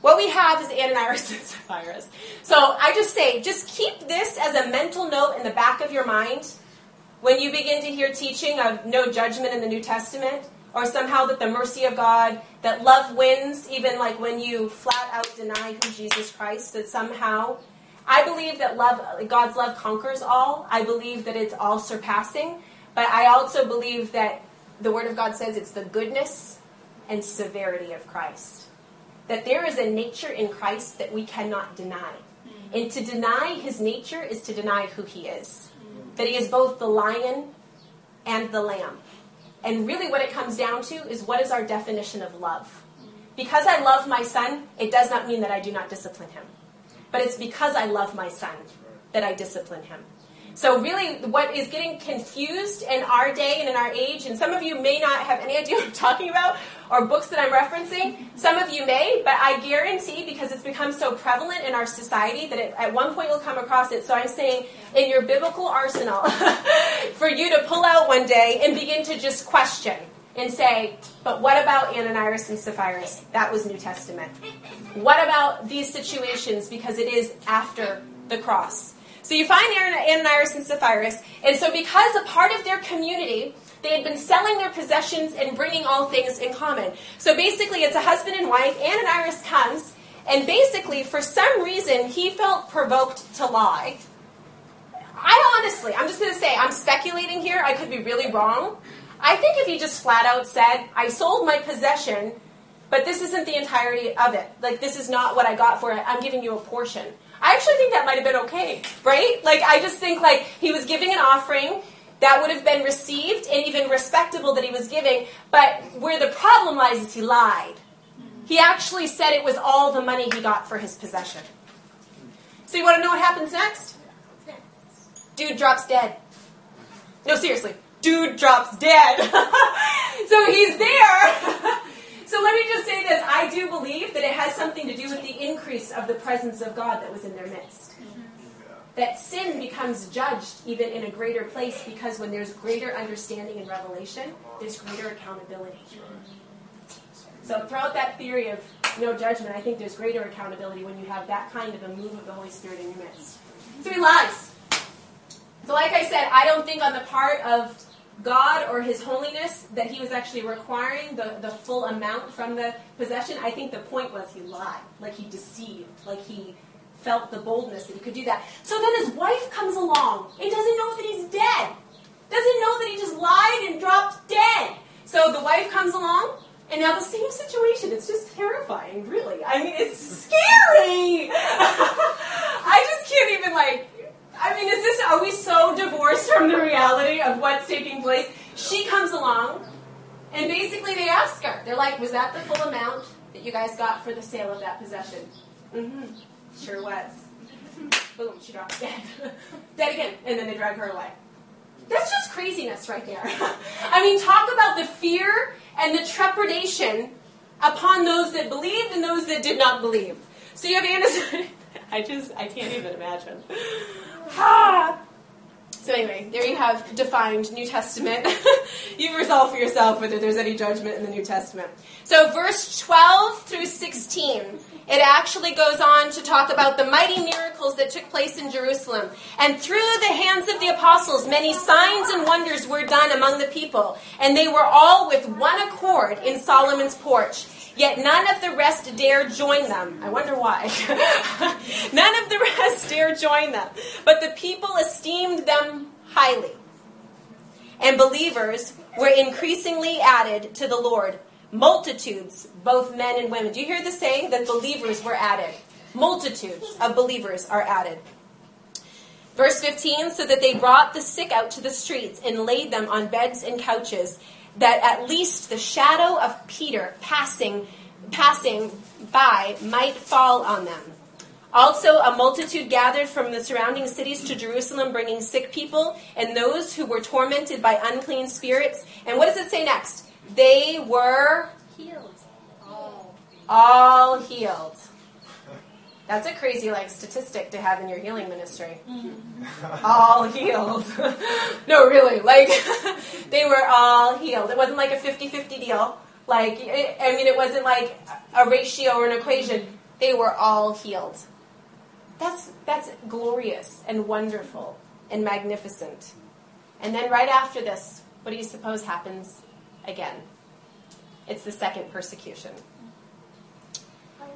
what we have is Ananias and Sapphira. So I just say, just keep this as a mental note in the back of your mind when you begin to hear teaching of no judgment in the New Testament or somehow that the mercy of God, that love wins, even like when you flat out deny who Jesus Christ, that somehow. I believe that love, God's love conquers all. I believe that it's all surpassing. But I also believe that the Word of God says it's the goodness and severity of Christ. That there is a nature in Christ that we cannot deny. And to deny his nature is to deny who he is. That he is both the lion and the lamb. And really, what it comes down to is what is our definition of love? Because I love my son, it does not mean that I do not discipline him. But it's because I love my son that I discipline him. So, really, what is getting confused in our day and in our age, and some of you may not have any idea what I'm talking about or books that I'm referencing. Some of you may, but I guarantee because it's become so prevalent in our society that it, at one point you'll come across it. So, I'm saying in your biblical arsenal for you to pull out one day and begin to just question and say, but what about Ananias and Sapphira? That was New Testament. What about these situations because it is after the cross? So you find Ananias and Sapphira, and so because a part of their community, they had been selling their possessions and bringing all things in common. So basically, it's a husband and wife. Ananias comes, and basically, for some reason, he felt provoked to lie. I honestly, I'm just going to say, I'm speculating here. I could be really wrong. I think if he just flat out said, I sold my possession, but this isn't the entirety of it. Like, this is not what I got for it. I'm giving you a portion. I actually think that might have been okay, right? Like, I just think, like, he was giving an offering that would have been received and even respectable that he was giving. But where the problem lies is he lied. He actually said it was all the money he got for his possession. So, you want to know what happens next? Dude drops dead. No, seriously. Dude drops dead. so he's there. So let me just say this. I do believe that it has something to do with the increase of the presence of God that was in their midst. That sin becomes judged even in a greater place because when there's greater understanding and revelation, there's greater accountability. So throughout that theory of no judgment, I think there's greater accountability when you have that kind of a move of the Holy Spirit in your midst. So he lies. So like I said, I don't think on the part of God or His holiness that He was actually requiring the, the full amount from the possession. I think the point was He lied, like He deceived, like He felt the boldness that He could do that. So then His wife comes along and doesn't know that He's dead, doesn't know that He just lied and dropped dead. So the wife comes along. And now the same situation, it's just terrifying, really. I mean, it's scary. I just can't even like I mean, is this, are we so divorced from the reality of what's taking place? She comes along, and basically they ask her, they're like, was that the full amount that you guys got for the sale of that possession? Mm-hmm. Sure was. Boom, she drops dead. dead again. And then they drag her away. That's just craziness right there. I mean, talk about the fear and the trepidation upon those that believed and those that did not believe. So you have Anna. I just, I can't even imagine. Ha! So anyway, there you have defined New Testament. you resolve for yourself whether there's any judgment in the New Testament. So verse 12 through 16, it actually goes on to talk about the mighty miracles that took place in Jerusalem. And through the hands of the apostles, many signs and wonders were done among the people. And they were all with one accord in Solomon's porch. Yet none of the rest dare join them. I wonder why. none of the rest dare join them. But the people esteemed them highly. And believers were increasingly added to the Lord. Multitudes, both men and women. Do you hear the saying that believers were added? Multitudes of believers are added. Verse 15, so that they brought the sick out to the streets and laid them on beds and couches that at least the shadow of Peter passing passing by might fall on them. Also, a multitude gathered from the surrounding cities to Jerusalem, bringing sick people and those who were tormented by unclean spirits. And what does it say next? They were healed. All, all healed. That's a crazy like statistic to have in your healing ministry. Mm-hmm. all healed. no, really. Like they were all healed. It wasn't like a 50-50 deal. Like it, I mean it wasn't like a ratio or an equation. They were all healed. That's that's glorious and wonderful and magnificent. And then right after this, what do you suppose happens again? It's the second persecution.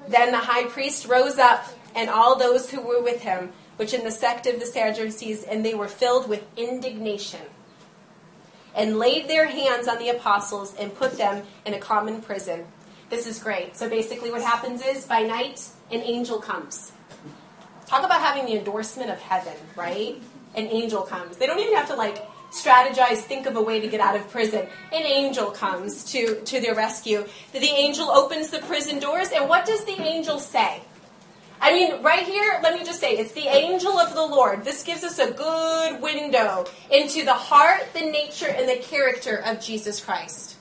Then the high priest rose up, and all those who were with him, which in the sect of the Sadducees, and they were filled with indignation, and laid their hands on the apostles and put them in a common prison. This is great. So basically, what happens is by night, an angel comes Talk about having the endorsement of heaven, right? An angel comes. They don't even have to like strategize, think of a way to get out of prison. An angel comes to, to their rescue. The angel opens the prison doors, and what does the angel say? I mean, right here, let me just say, it's the angel of the Lord. This gives us a good window into the heart, the nature, and the character of Jesus Christ.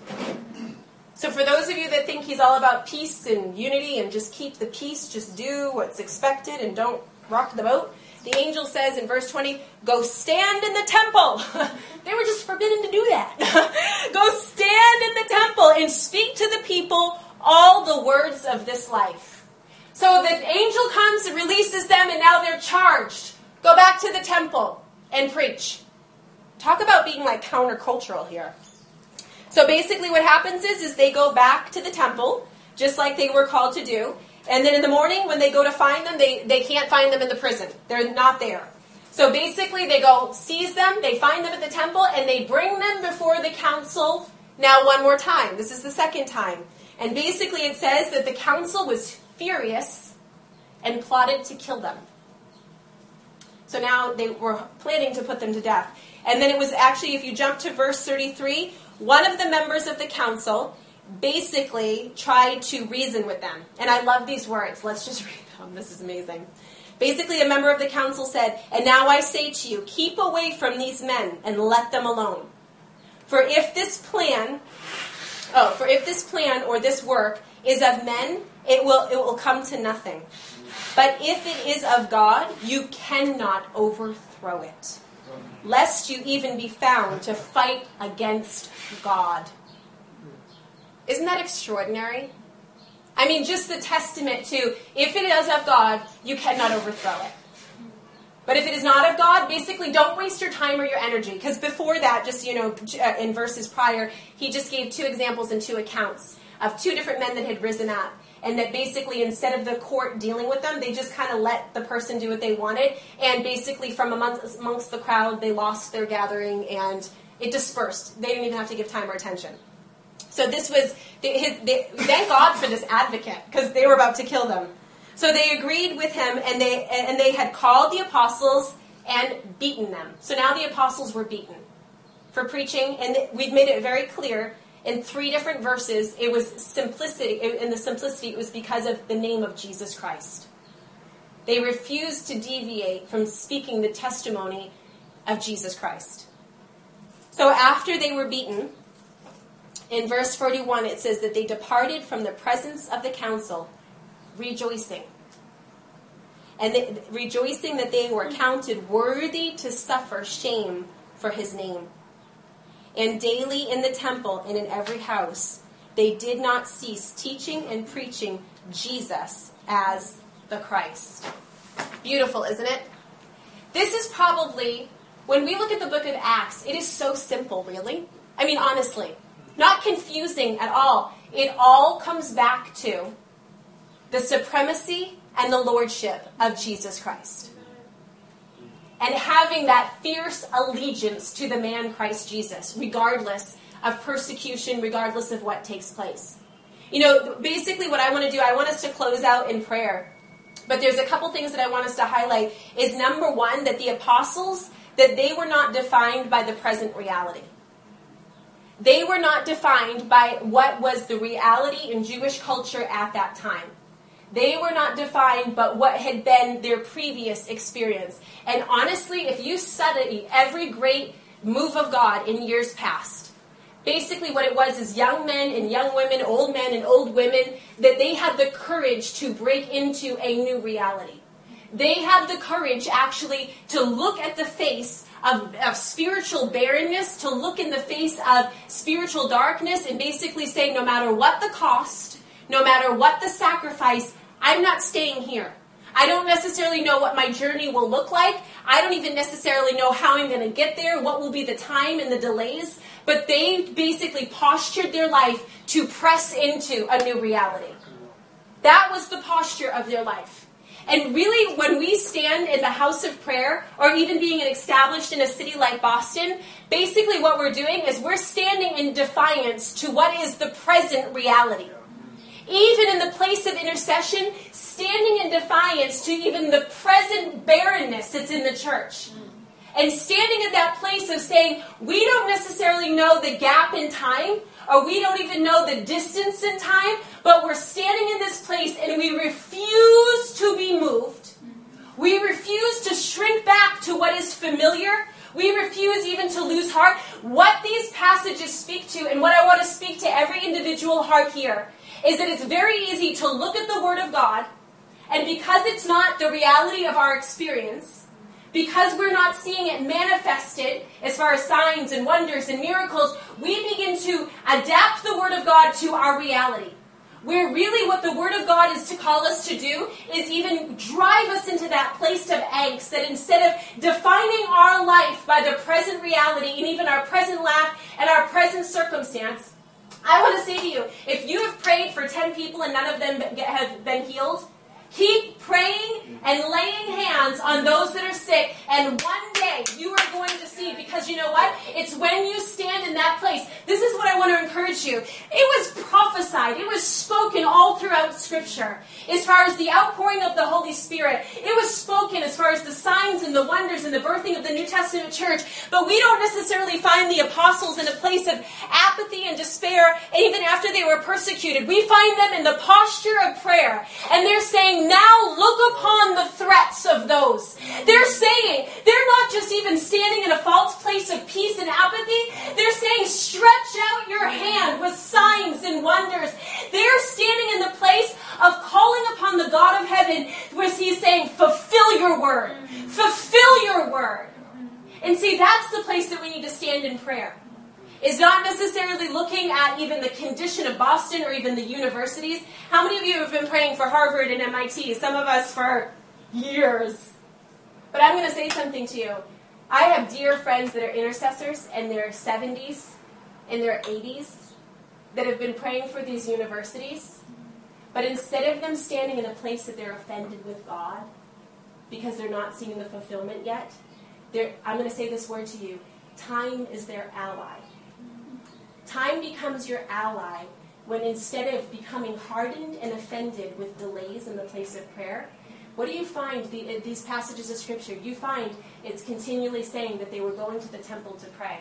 So, for those of you that think he's all about peace and unity and just keep the peace, just do what's expected and don't rock the boat, the angel says in verse 20, Go stand in the temple. they were just forbidden to do that. Go stand in the temple and speak to the people all the words of this life. So the angel comes and releases them, and now they're charged. Go back to the temple and preach. Talk about being like countercultural here. So basically, what happens is, is they go back to the temple, just like they were called to do. And then in the morning, when they go to find them, they, they can't find them in the prison. They're not there. So basically, they go seize them, they find them at the temple, and they bring them before the council now one more time. This is the second time. And basically, it says that the council was furious and plotted to kill them. So now they were planning to put them to death. And then it was actually, if you jump to verse 33, one of the members of the council basically tried to reason with them. And I love these words. Let's just read them. This is amazing. Basically, a member of the council said, And now I say to you, keep away from these men and let them alone. For if this plan, oh, for if this plan or this work is of men, it will, it will come to nothing. But if it is of God, you cannot overthrow it, lest you even be found to fight against God. Isn't that extraordinary? I mean, just the testament to if it is of God, you cannot overthrow it. But if it is not of God, basically don't waste your time or your energy. Because before that, just, you know, uh, in verses prior, he just gave two examples and two accounts of two different men that had risen up and that basically instead of the court dealing with them, they just kind of let the person do what they wanted, and basically from amongst, amongst the crowd, they lost their gathering and it dispersed. They didn't even have to give time or attention. So this was, his, thank God for this advocate because they were about to kill them. So they agreed with him, and they and they had called the apostles and beaten them. So now the apostles were beaten for preaching, and we've made it very clear in three different verses, it was simplicity. In the simplicity, it was because of the name of Jesus Christ. They refused to deviate from speaking the testimony of Jesus Christ. So after they were beaten, in verse 41, it says that they departed from the presence of the council, rejoicing. And they, rejoicing that they were counted worthy to suffer shame for his name. And daily in the temple and in every house, they did not cease teaching and preaching Jesus as the Christ. Beautiful, isn't it? This is probably, when we look at the book of Acts, it is so simple, really. I mean, honestly, not confusing at all. It all comes back to the supremacy and the lordship of Jesus Christ and having that fierce allegiance to the man Christ Jesus, regardless of persecution, regardless of what takes place. You know, basically, what I want to do, I want us to close out in prayer. But there's a couple things that I want us to highlight. Is number one, that the apostles, that they were not defined by the present reality. They were not defined by what was the reality in Jewish culture at that time. They were not defined but what had been their previous experience. And honestly, if you study every great move of God in years past, basically what it was is young men and young women, old men and old women, that they had the courage to break into a new reality. They had the courage actually to look at the face of, of, spiritual barrenness, to look in the face of spiritual darkness, and basically say, no matter what the cost, no matter what the sacrifice, I'm not staying here. I don't necessarily know what my journey will look like. I don't even necessarily know how I'm going to get there, what will be the time and the delays. But they basically postured their life to press into a new reality. That was the posture of their life. And really, when we stand in the house of prayer, or even being established in a city like Boston, basically what we're doing is we're standing in defiance to what is the present reality. even in the place of intercession, standing in defiance to even the present barrenness that's in the church. And standing in that place of saying, we don't necessarily know the gap in time, or we don't even know the distance in time, but we're standing in this place and we refuse to be moved. We refuse to shrink back to what is familiar. We refuse even to lose heart. What these passages speak to, and what I want to speak to every individual heart here, is that it's very easy to look at the Word of God, and because it's not the reality of our experience, because we're not seeing it manifested as far as signs and wonders and miracles, we begin to adapt the Word of God to our reality. Where really what the Word of God is to call us to do is even drive us into that place of angst that instead of defining our life by the present reality and even our present lack and our present circumstance, I want to say to you if you have prayed for 10 people and none of them have been healed, Keep praying and laying hands on those that are sick, and one day you are going to see because you know what? It's when you stand in that place. This is what I want to encourage you. It was prophesied, it was spoken all throughout Scripture. As far as the outpouring of the Holy Spirit, it was spoken as far as the signs and the wonders and the birthing of the New Testament church. But we don't necessarily find the apostles in a place of apathy and despair, even after they were persecuted. We find them in the posture of prayer, and they're saying, now look upon the threats of those. They're saying, they're not just even standing in a false place of peace and apathy. They're saying, stretch out your hand with signs and wonders. They're standing in the place of calling upon the God of heaven, where He's saying, fulfill your word. Fulfill your word. And see, that's the place that we need to stand in prayer is not necessarily looking at even the condition of Boston or even the universities. How many of you have been praying for Harvard and MIT? Some of us for years. But I'm going to say something to you. I have dear friends that are intercessors in their 70s, in their 80s, that have been praying for these universities. But instead of them standing in a place that they're offended with God because they're not seeing the fulfillment yet, I'm going to say this word to you time is their ally. Time becomes your ally when instead of becoming hardened and offended with delays in the place of prayer, what do you find the, uh, these passages of Scripture? You find it's continually saying that they were going to the temple to pray.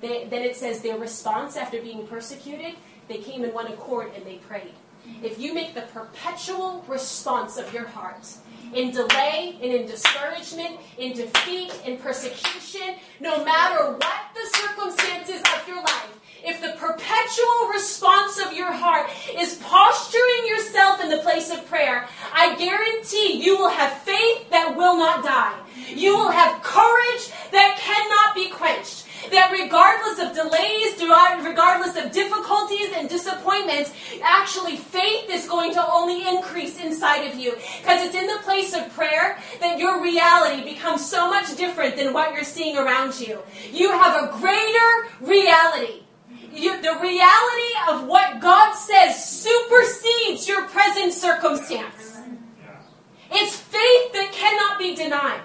They, then it says their response after being persecuted, they came in one accord and they prayed. If you make the perpetual response of your heart in delay and in discouragement, in defeat, in persecution, no matter what the circumstances of your life, if the perpetual response of your heart is posturing yourself in the place of prayer, I guarantee you will have faith that will not die. You will have courage that cannot be quenched. That regardless of delays, regardless of difficulties and disappointments, actually faith is going to only increase inside of you. Because it's in the place of prayer that your reality becomes so much different than what you're seeing around you. You have a greater reality you, the reality of what God says supersedes your present circumstance. It's faith that cannot be denied.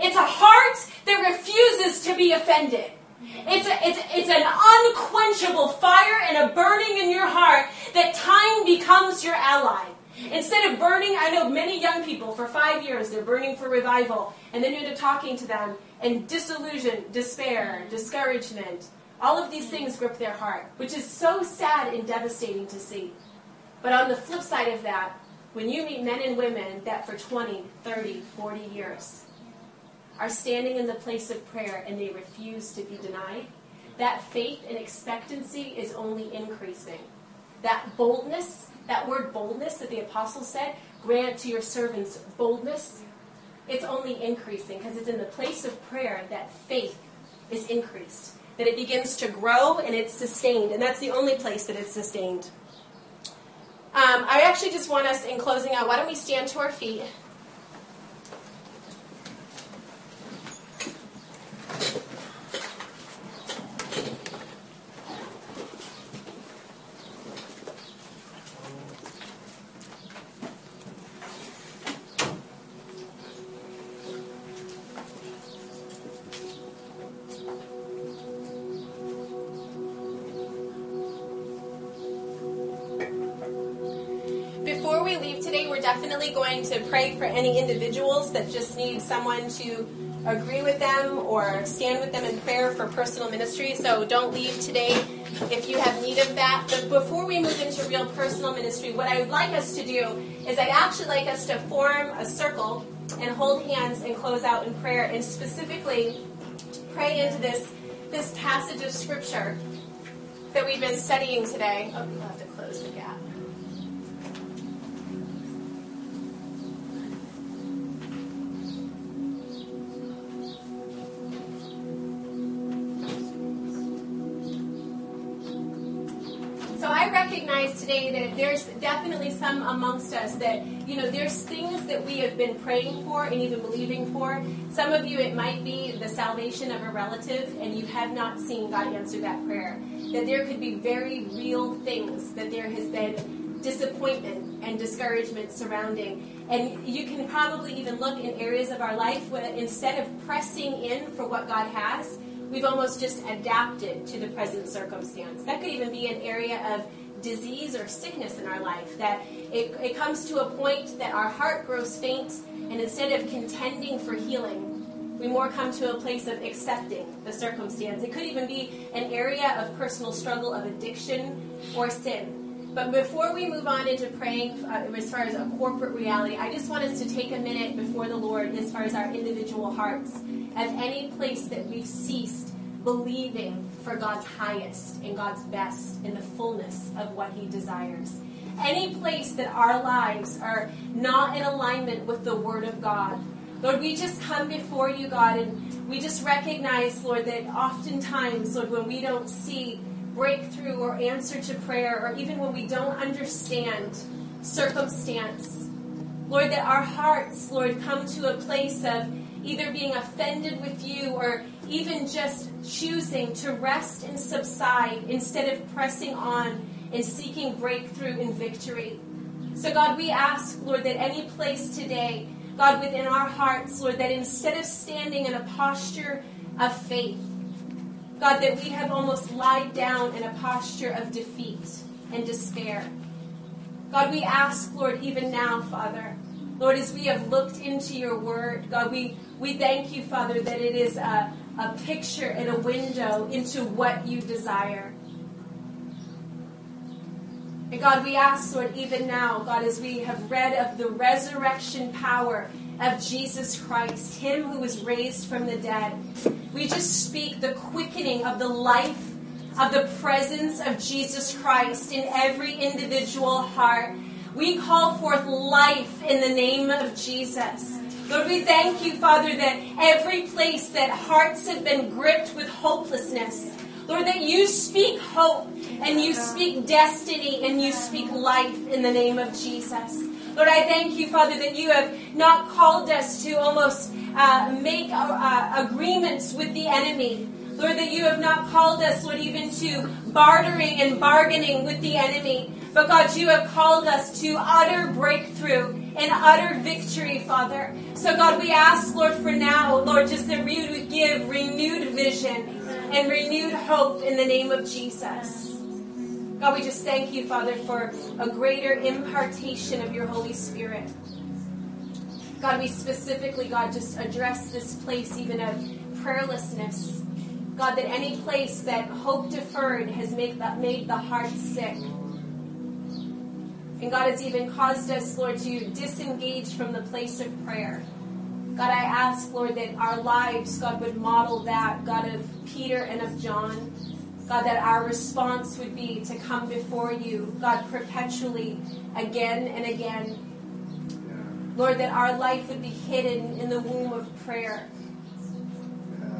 It's a heart that refuses to be offended. It's, a, it's, it's an unquenchable fire and a burning in your heart that time becomes your ally. Instead of burning, I know many young people for five years, they're burning for revival, and then you end up talking to them, and disillusion, despair, discouragement, all of these things grip their heart, which is so sad and devastating to see. But on the flip side of that, when you meet men and women that for 20, 30, 40 years are standing in the place of prayer and they refuse to be denied, that faith and expectancy is only increasing. That boldness, that word boldness that the apostle said, grant to your servants boldness, it's only increasing because it's in the place of prayer that faith is increased that it begins to grow and it's sustained. And that's the only place that it's sustained. Um, I actually just want us, in closing out, why don't we stand to our feet? For any individuals that just need someone to agree with them or stand with them in prayer for personal ministry. So don't leave today if you have need of that. But before we move into real personal ministry, what I would like us to do is I'd actually like us to form a circle and hold hands and close out in prayer and specifically pray into this this passage of scripture that we've been studying today. Oh, you have to close the gap. There's definitely some amongst us that, you know, there's things that we have been praying for and even believing for. Some of you, it might be the salvation of a relative, and you have not seen God answer that prayer. That there could be very real things that there has been disappointment and discouragement surrounding. And you can probably even look in areas of our life where instead of pressing in for what God has, we've almost just adapted to the present circumstance. That could even be an area of disease or sickness in our life, that it, it comes to a point that our heart grows faint, and instead of contending for healing, we more come to a place of accepting the circumstance. It could even be an area of personal struggle of addiction or sin. But before we move on into praying uh, as far as a corporate reality, I just want us to take a minute before the Lord as far as our individual hearts of any place that we've ceased believing for God's highest and God's best in the fullness of what He desires. Any place that our lives are not in alignment with the Word of God, Lord, we just come before you, God, and we just recognize, Lord, that oftentimes, Lord, when we don't see breakthrough or answer to prayer, or even when we don't understand circumstance, Lord, that our hearts, Lord, come to a place of either being offended with you or even just choosing to rest and subside instead of pressing on and seeking breakthrough and victory. So, God, we ask, Lord, that any place today, God, within our hearts, Lord, that instead of standing in a posture of faith, God, that we have almost lied down in a posture of defeat and despair. God, we ask, Lord, even now, Father, Lord, as we have looked into your word, God, we, we thank you, Father, that it is a, a picture and a window into what you desire. And God, we ask, Lord, even now, God, as we have read of the resurrection power of Jesus Christ, Him who was raised from the dead, we just speak the quickening of the life of the presence of Jesus Christ in every individual heart. We call forth life in the name of Jesus. Lord, we thank you, Father, that every place that hearts have been gripped with hopelessness, Lord, that you speak hope and you speak destiny and you speak life in the name of Jesus. Lord, I thank you, Father, that you have not called us to almost uh, make uh, uh agreements with the enemy. Lord, that you have not called us, Lord, even to bartering and bargaining with the enemy. But God, you have called us to utter breakthrough and utter victory, Father. So, God, we ask, Lord, for now, Lord, just that you would give renewed vision and renewed hope in the name of Jesus. God, we just thank you, Father, for a greater impartation of your Holy Spirit. God, we specifically, God, just address this place even of prayerlessness. God, that any place that hope deferred has made the, made the heart sick. And God has even caused us, Lord, to disengage from the place of prayer. God, I ask, Lord, that our lives, God, would model that, God, of Peter and of John. God, that our response would be to come before you, God, perpetually, again and again. Lord, that our life would be hidden in the womb of prayer.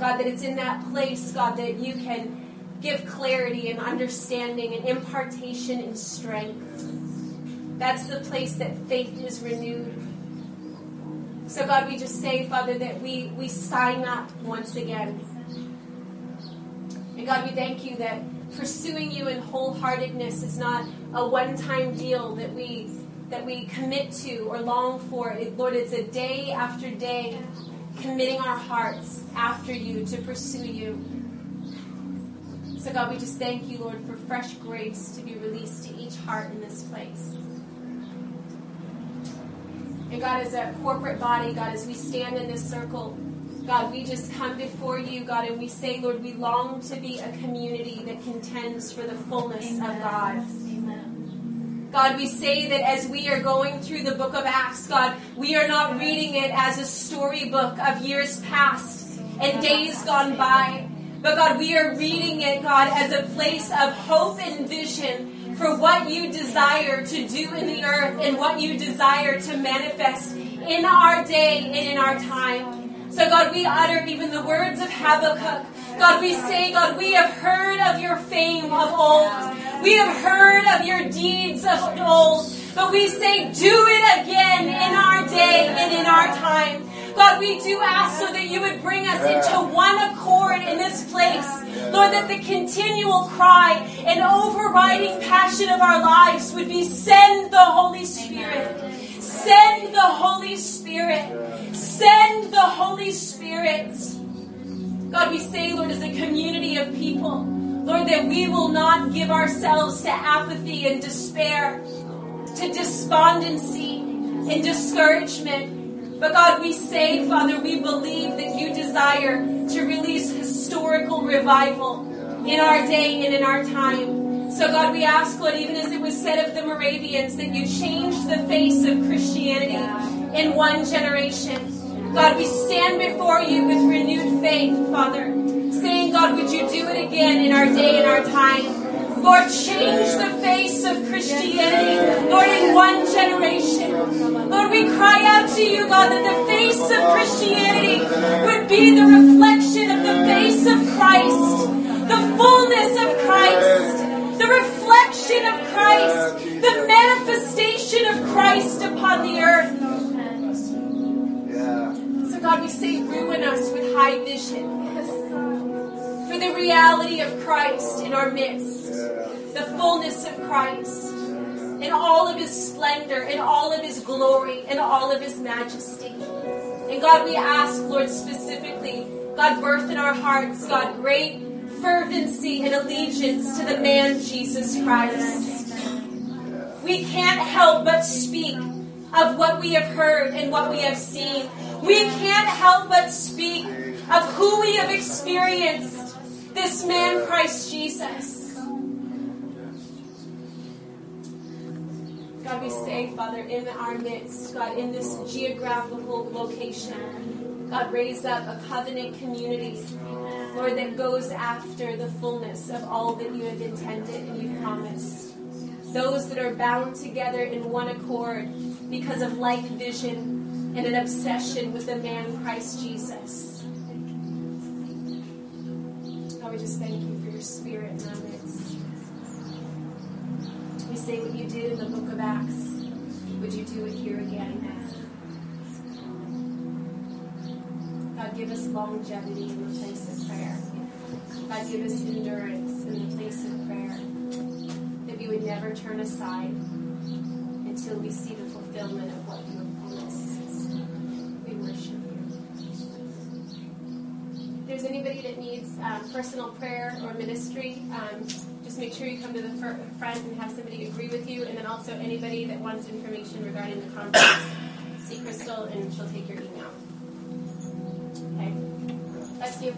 God, that it's in that place, God, that you can give clarity and understanding and impartation and strength. That's the place that faith is renewed. So, God, we just say, Father, that we, we sign up once again. God, we thank you that pursuing you in wholeheartedness is not a one time deal that we that we commit to or long for. It, Lord, it's a day after day committing our hearts after you to pursue you. So, God, we just thank you, Lord, for fresh grace to be released to each heart in this place. And God, as a corporate body, God, as we stand in this circle, God, we just come before you, God, and we say, Lord, we long to be a community that contends for the fullness Amen. of God. Amen. God, we say that as we are going through the book of Acts, God, we are not reading it as a storybook of years past and days gone by. But God, we are reading it, God, as a place of hope and vision for what you desire to do in the earth and what you desire to manifest in our day and in our time. So, God, we utter even the words of Habakkuk. God, we say, God, we have heard of your fame of old. We have heard of your deeds of old. But we say, do it again in our day and in our time. God, we do ask so that you would bring us into one accord in this place. Lord, that the continual cry and overriding passion of our lives would be send the Holy Spirit. Send the Holy Spirit. Send the Holy Spirit. God, we say, Lord, as a community of people, Lord, that we will not give ourselves to apathy and despair, to despondency and discouragement. But God, we say, Father, we believe that you desire to release historical revival in our day and in our time. So, God, we ask, Lord, even as it was said of the Moravians, that you changed the face of Christianity in one generation. God, we stand before you with renewed faith, Father, saying, God, would you do it again in our day and our time? Lord, change the face of Christianity, Lord, in one generation. Lord, we cry out to you, God, that the face of Christianity would be the reflection of the face of Christ, the fullness of Christ the reflection of Christ, the manifestation of Christ upon the earth. So, God, we say, ruin us with high vision for the reality of Christ in our midst, the fullness of Christ in all of his splendor, in all of his glory, in all of his majesty. And God, we ask, Lord, specifically, God, birth in our hearts, God, great fervency and allegiance to the man Jesus Christ. We can't help but speak of what we have heard and what we have seen. We can't help but speak of who we have experienced, this man Christ Jesus. God, we say, Father, in our midst, God, in this geographical location, God, raise up a covenant community Lord, that goes after the fullness of all that you have intended and you've promised. Those that are bound together in one accord because of like vision and an obsession with the man Christ Jesus. God, we just thank you for your spirit in our midst. We say what you did in the book of Acts. Would you do it here again? God, give us longevity in the place of prayer. God, give us endurance in the place of prayer. We would never turn aside until we see the fulfillment of what you have promised. We worship you. If there's anybody that needs um, personal prayer or ministry, um, just make sure you come to the front and have somebody agree with you. And then also anybody that wants information regarding the conference, see Crystal and she'll take your email. Okay? Bless you.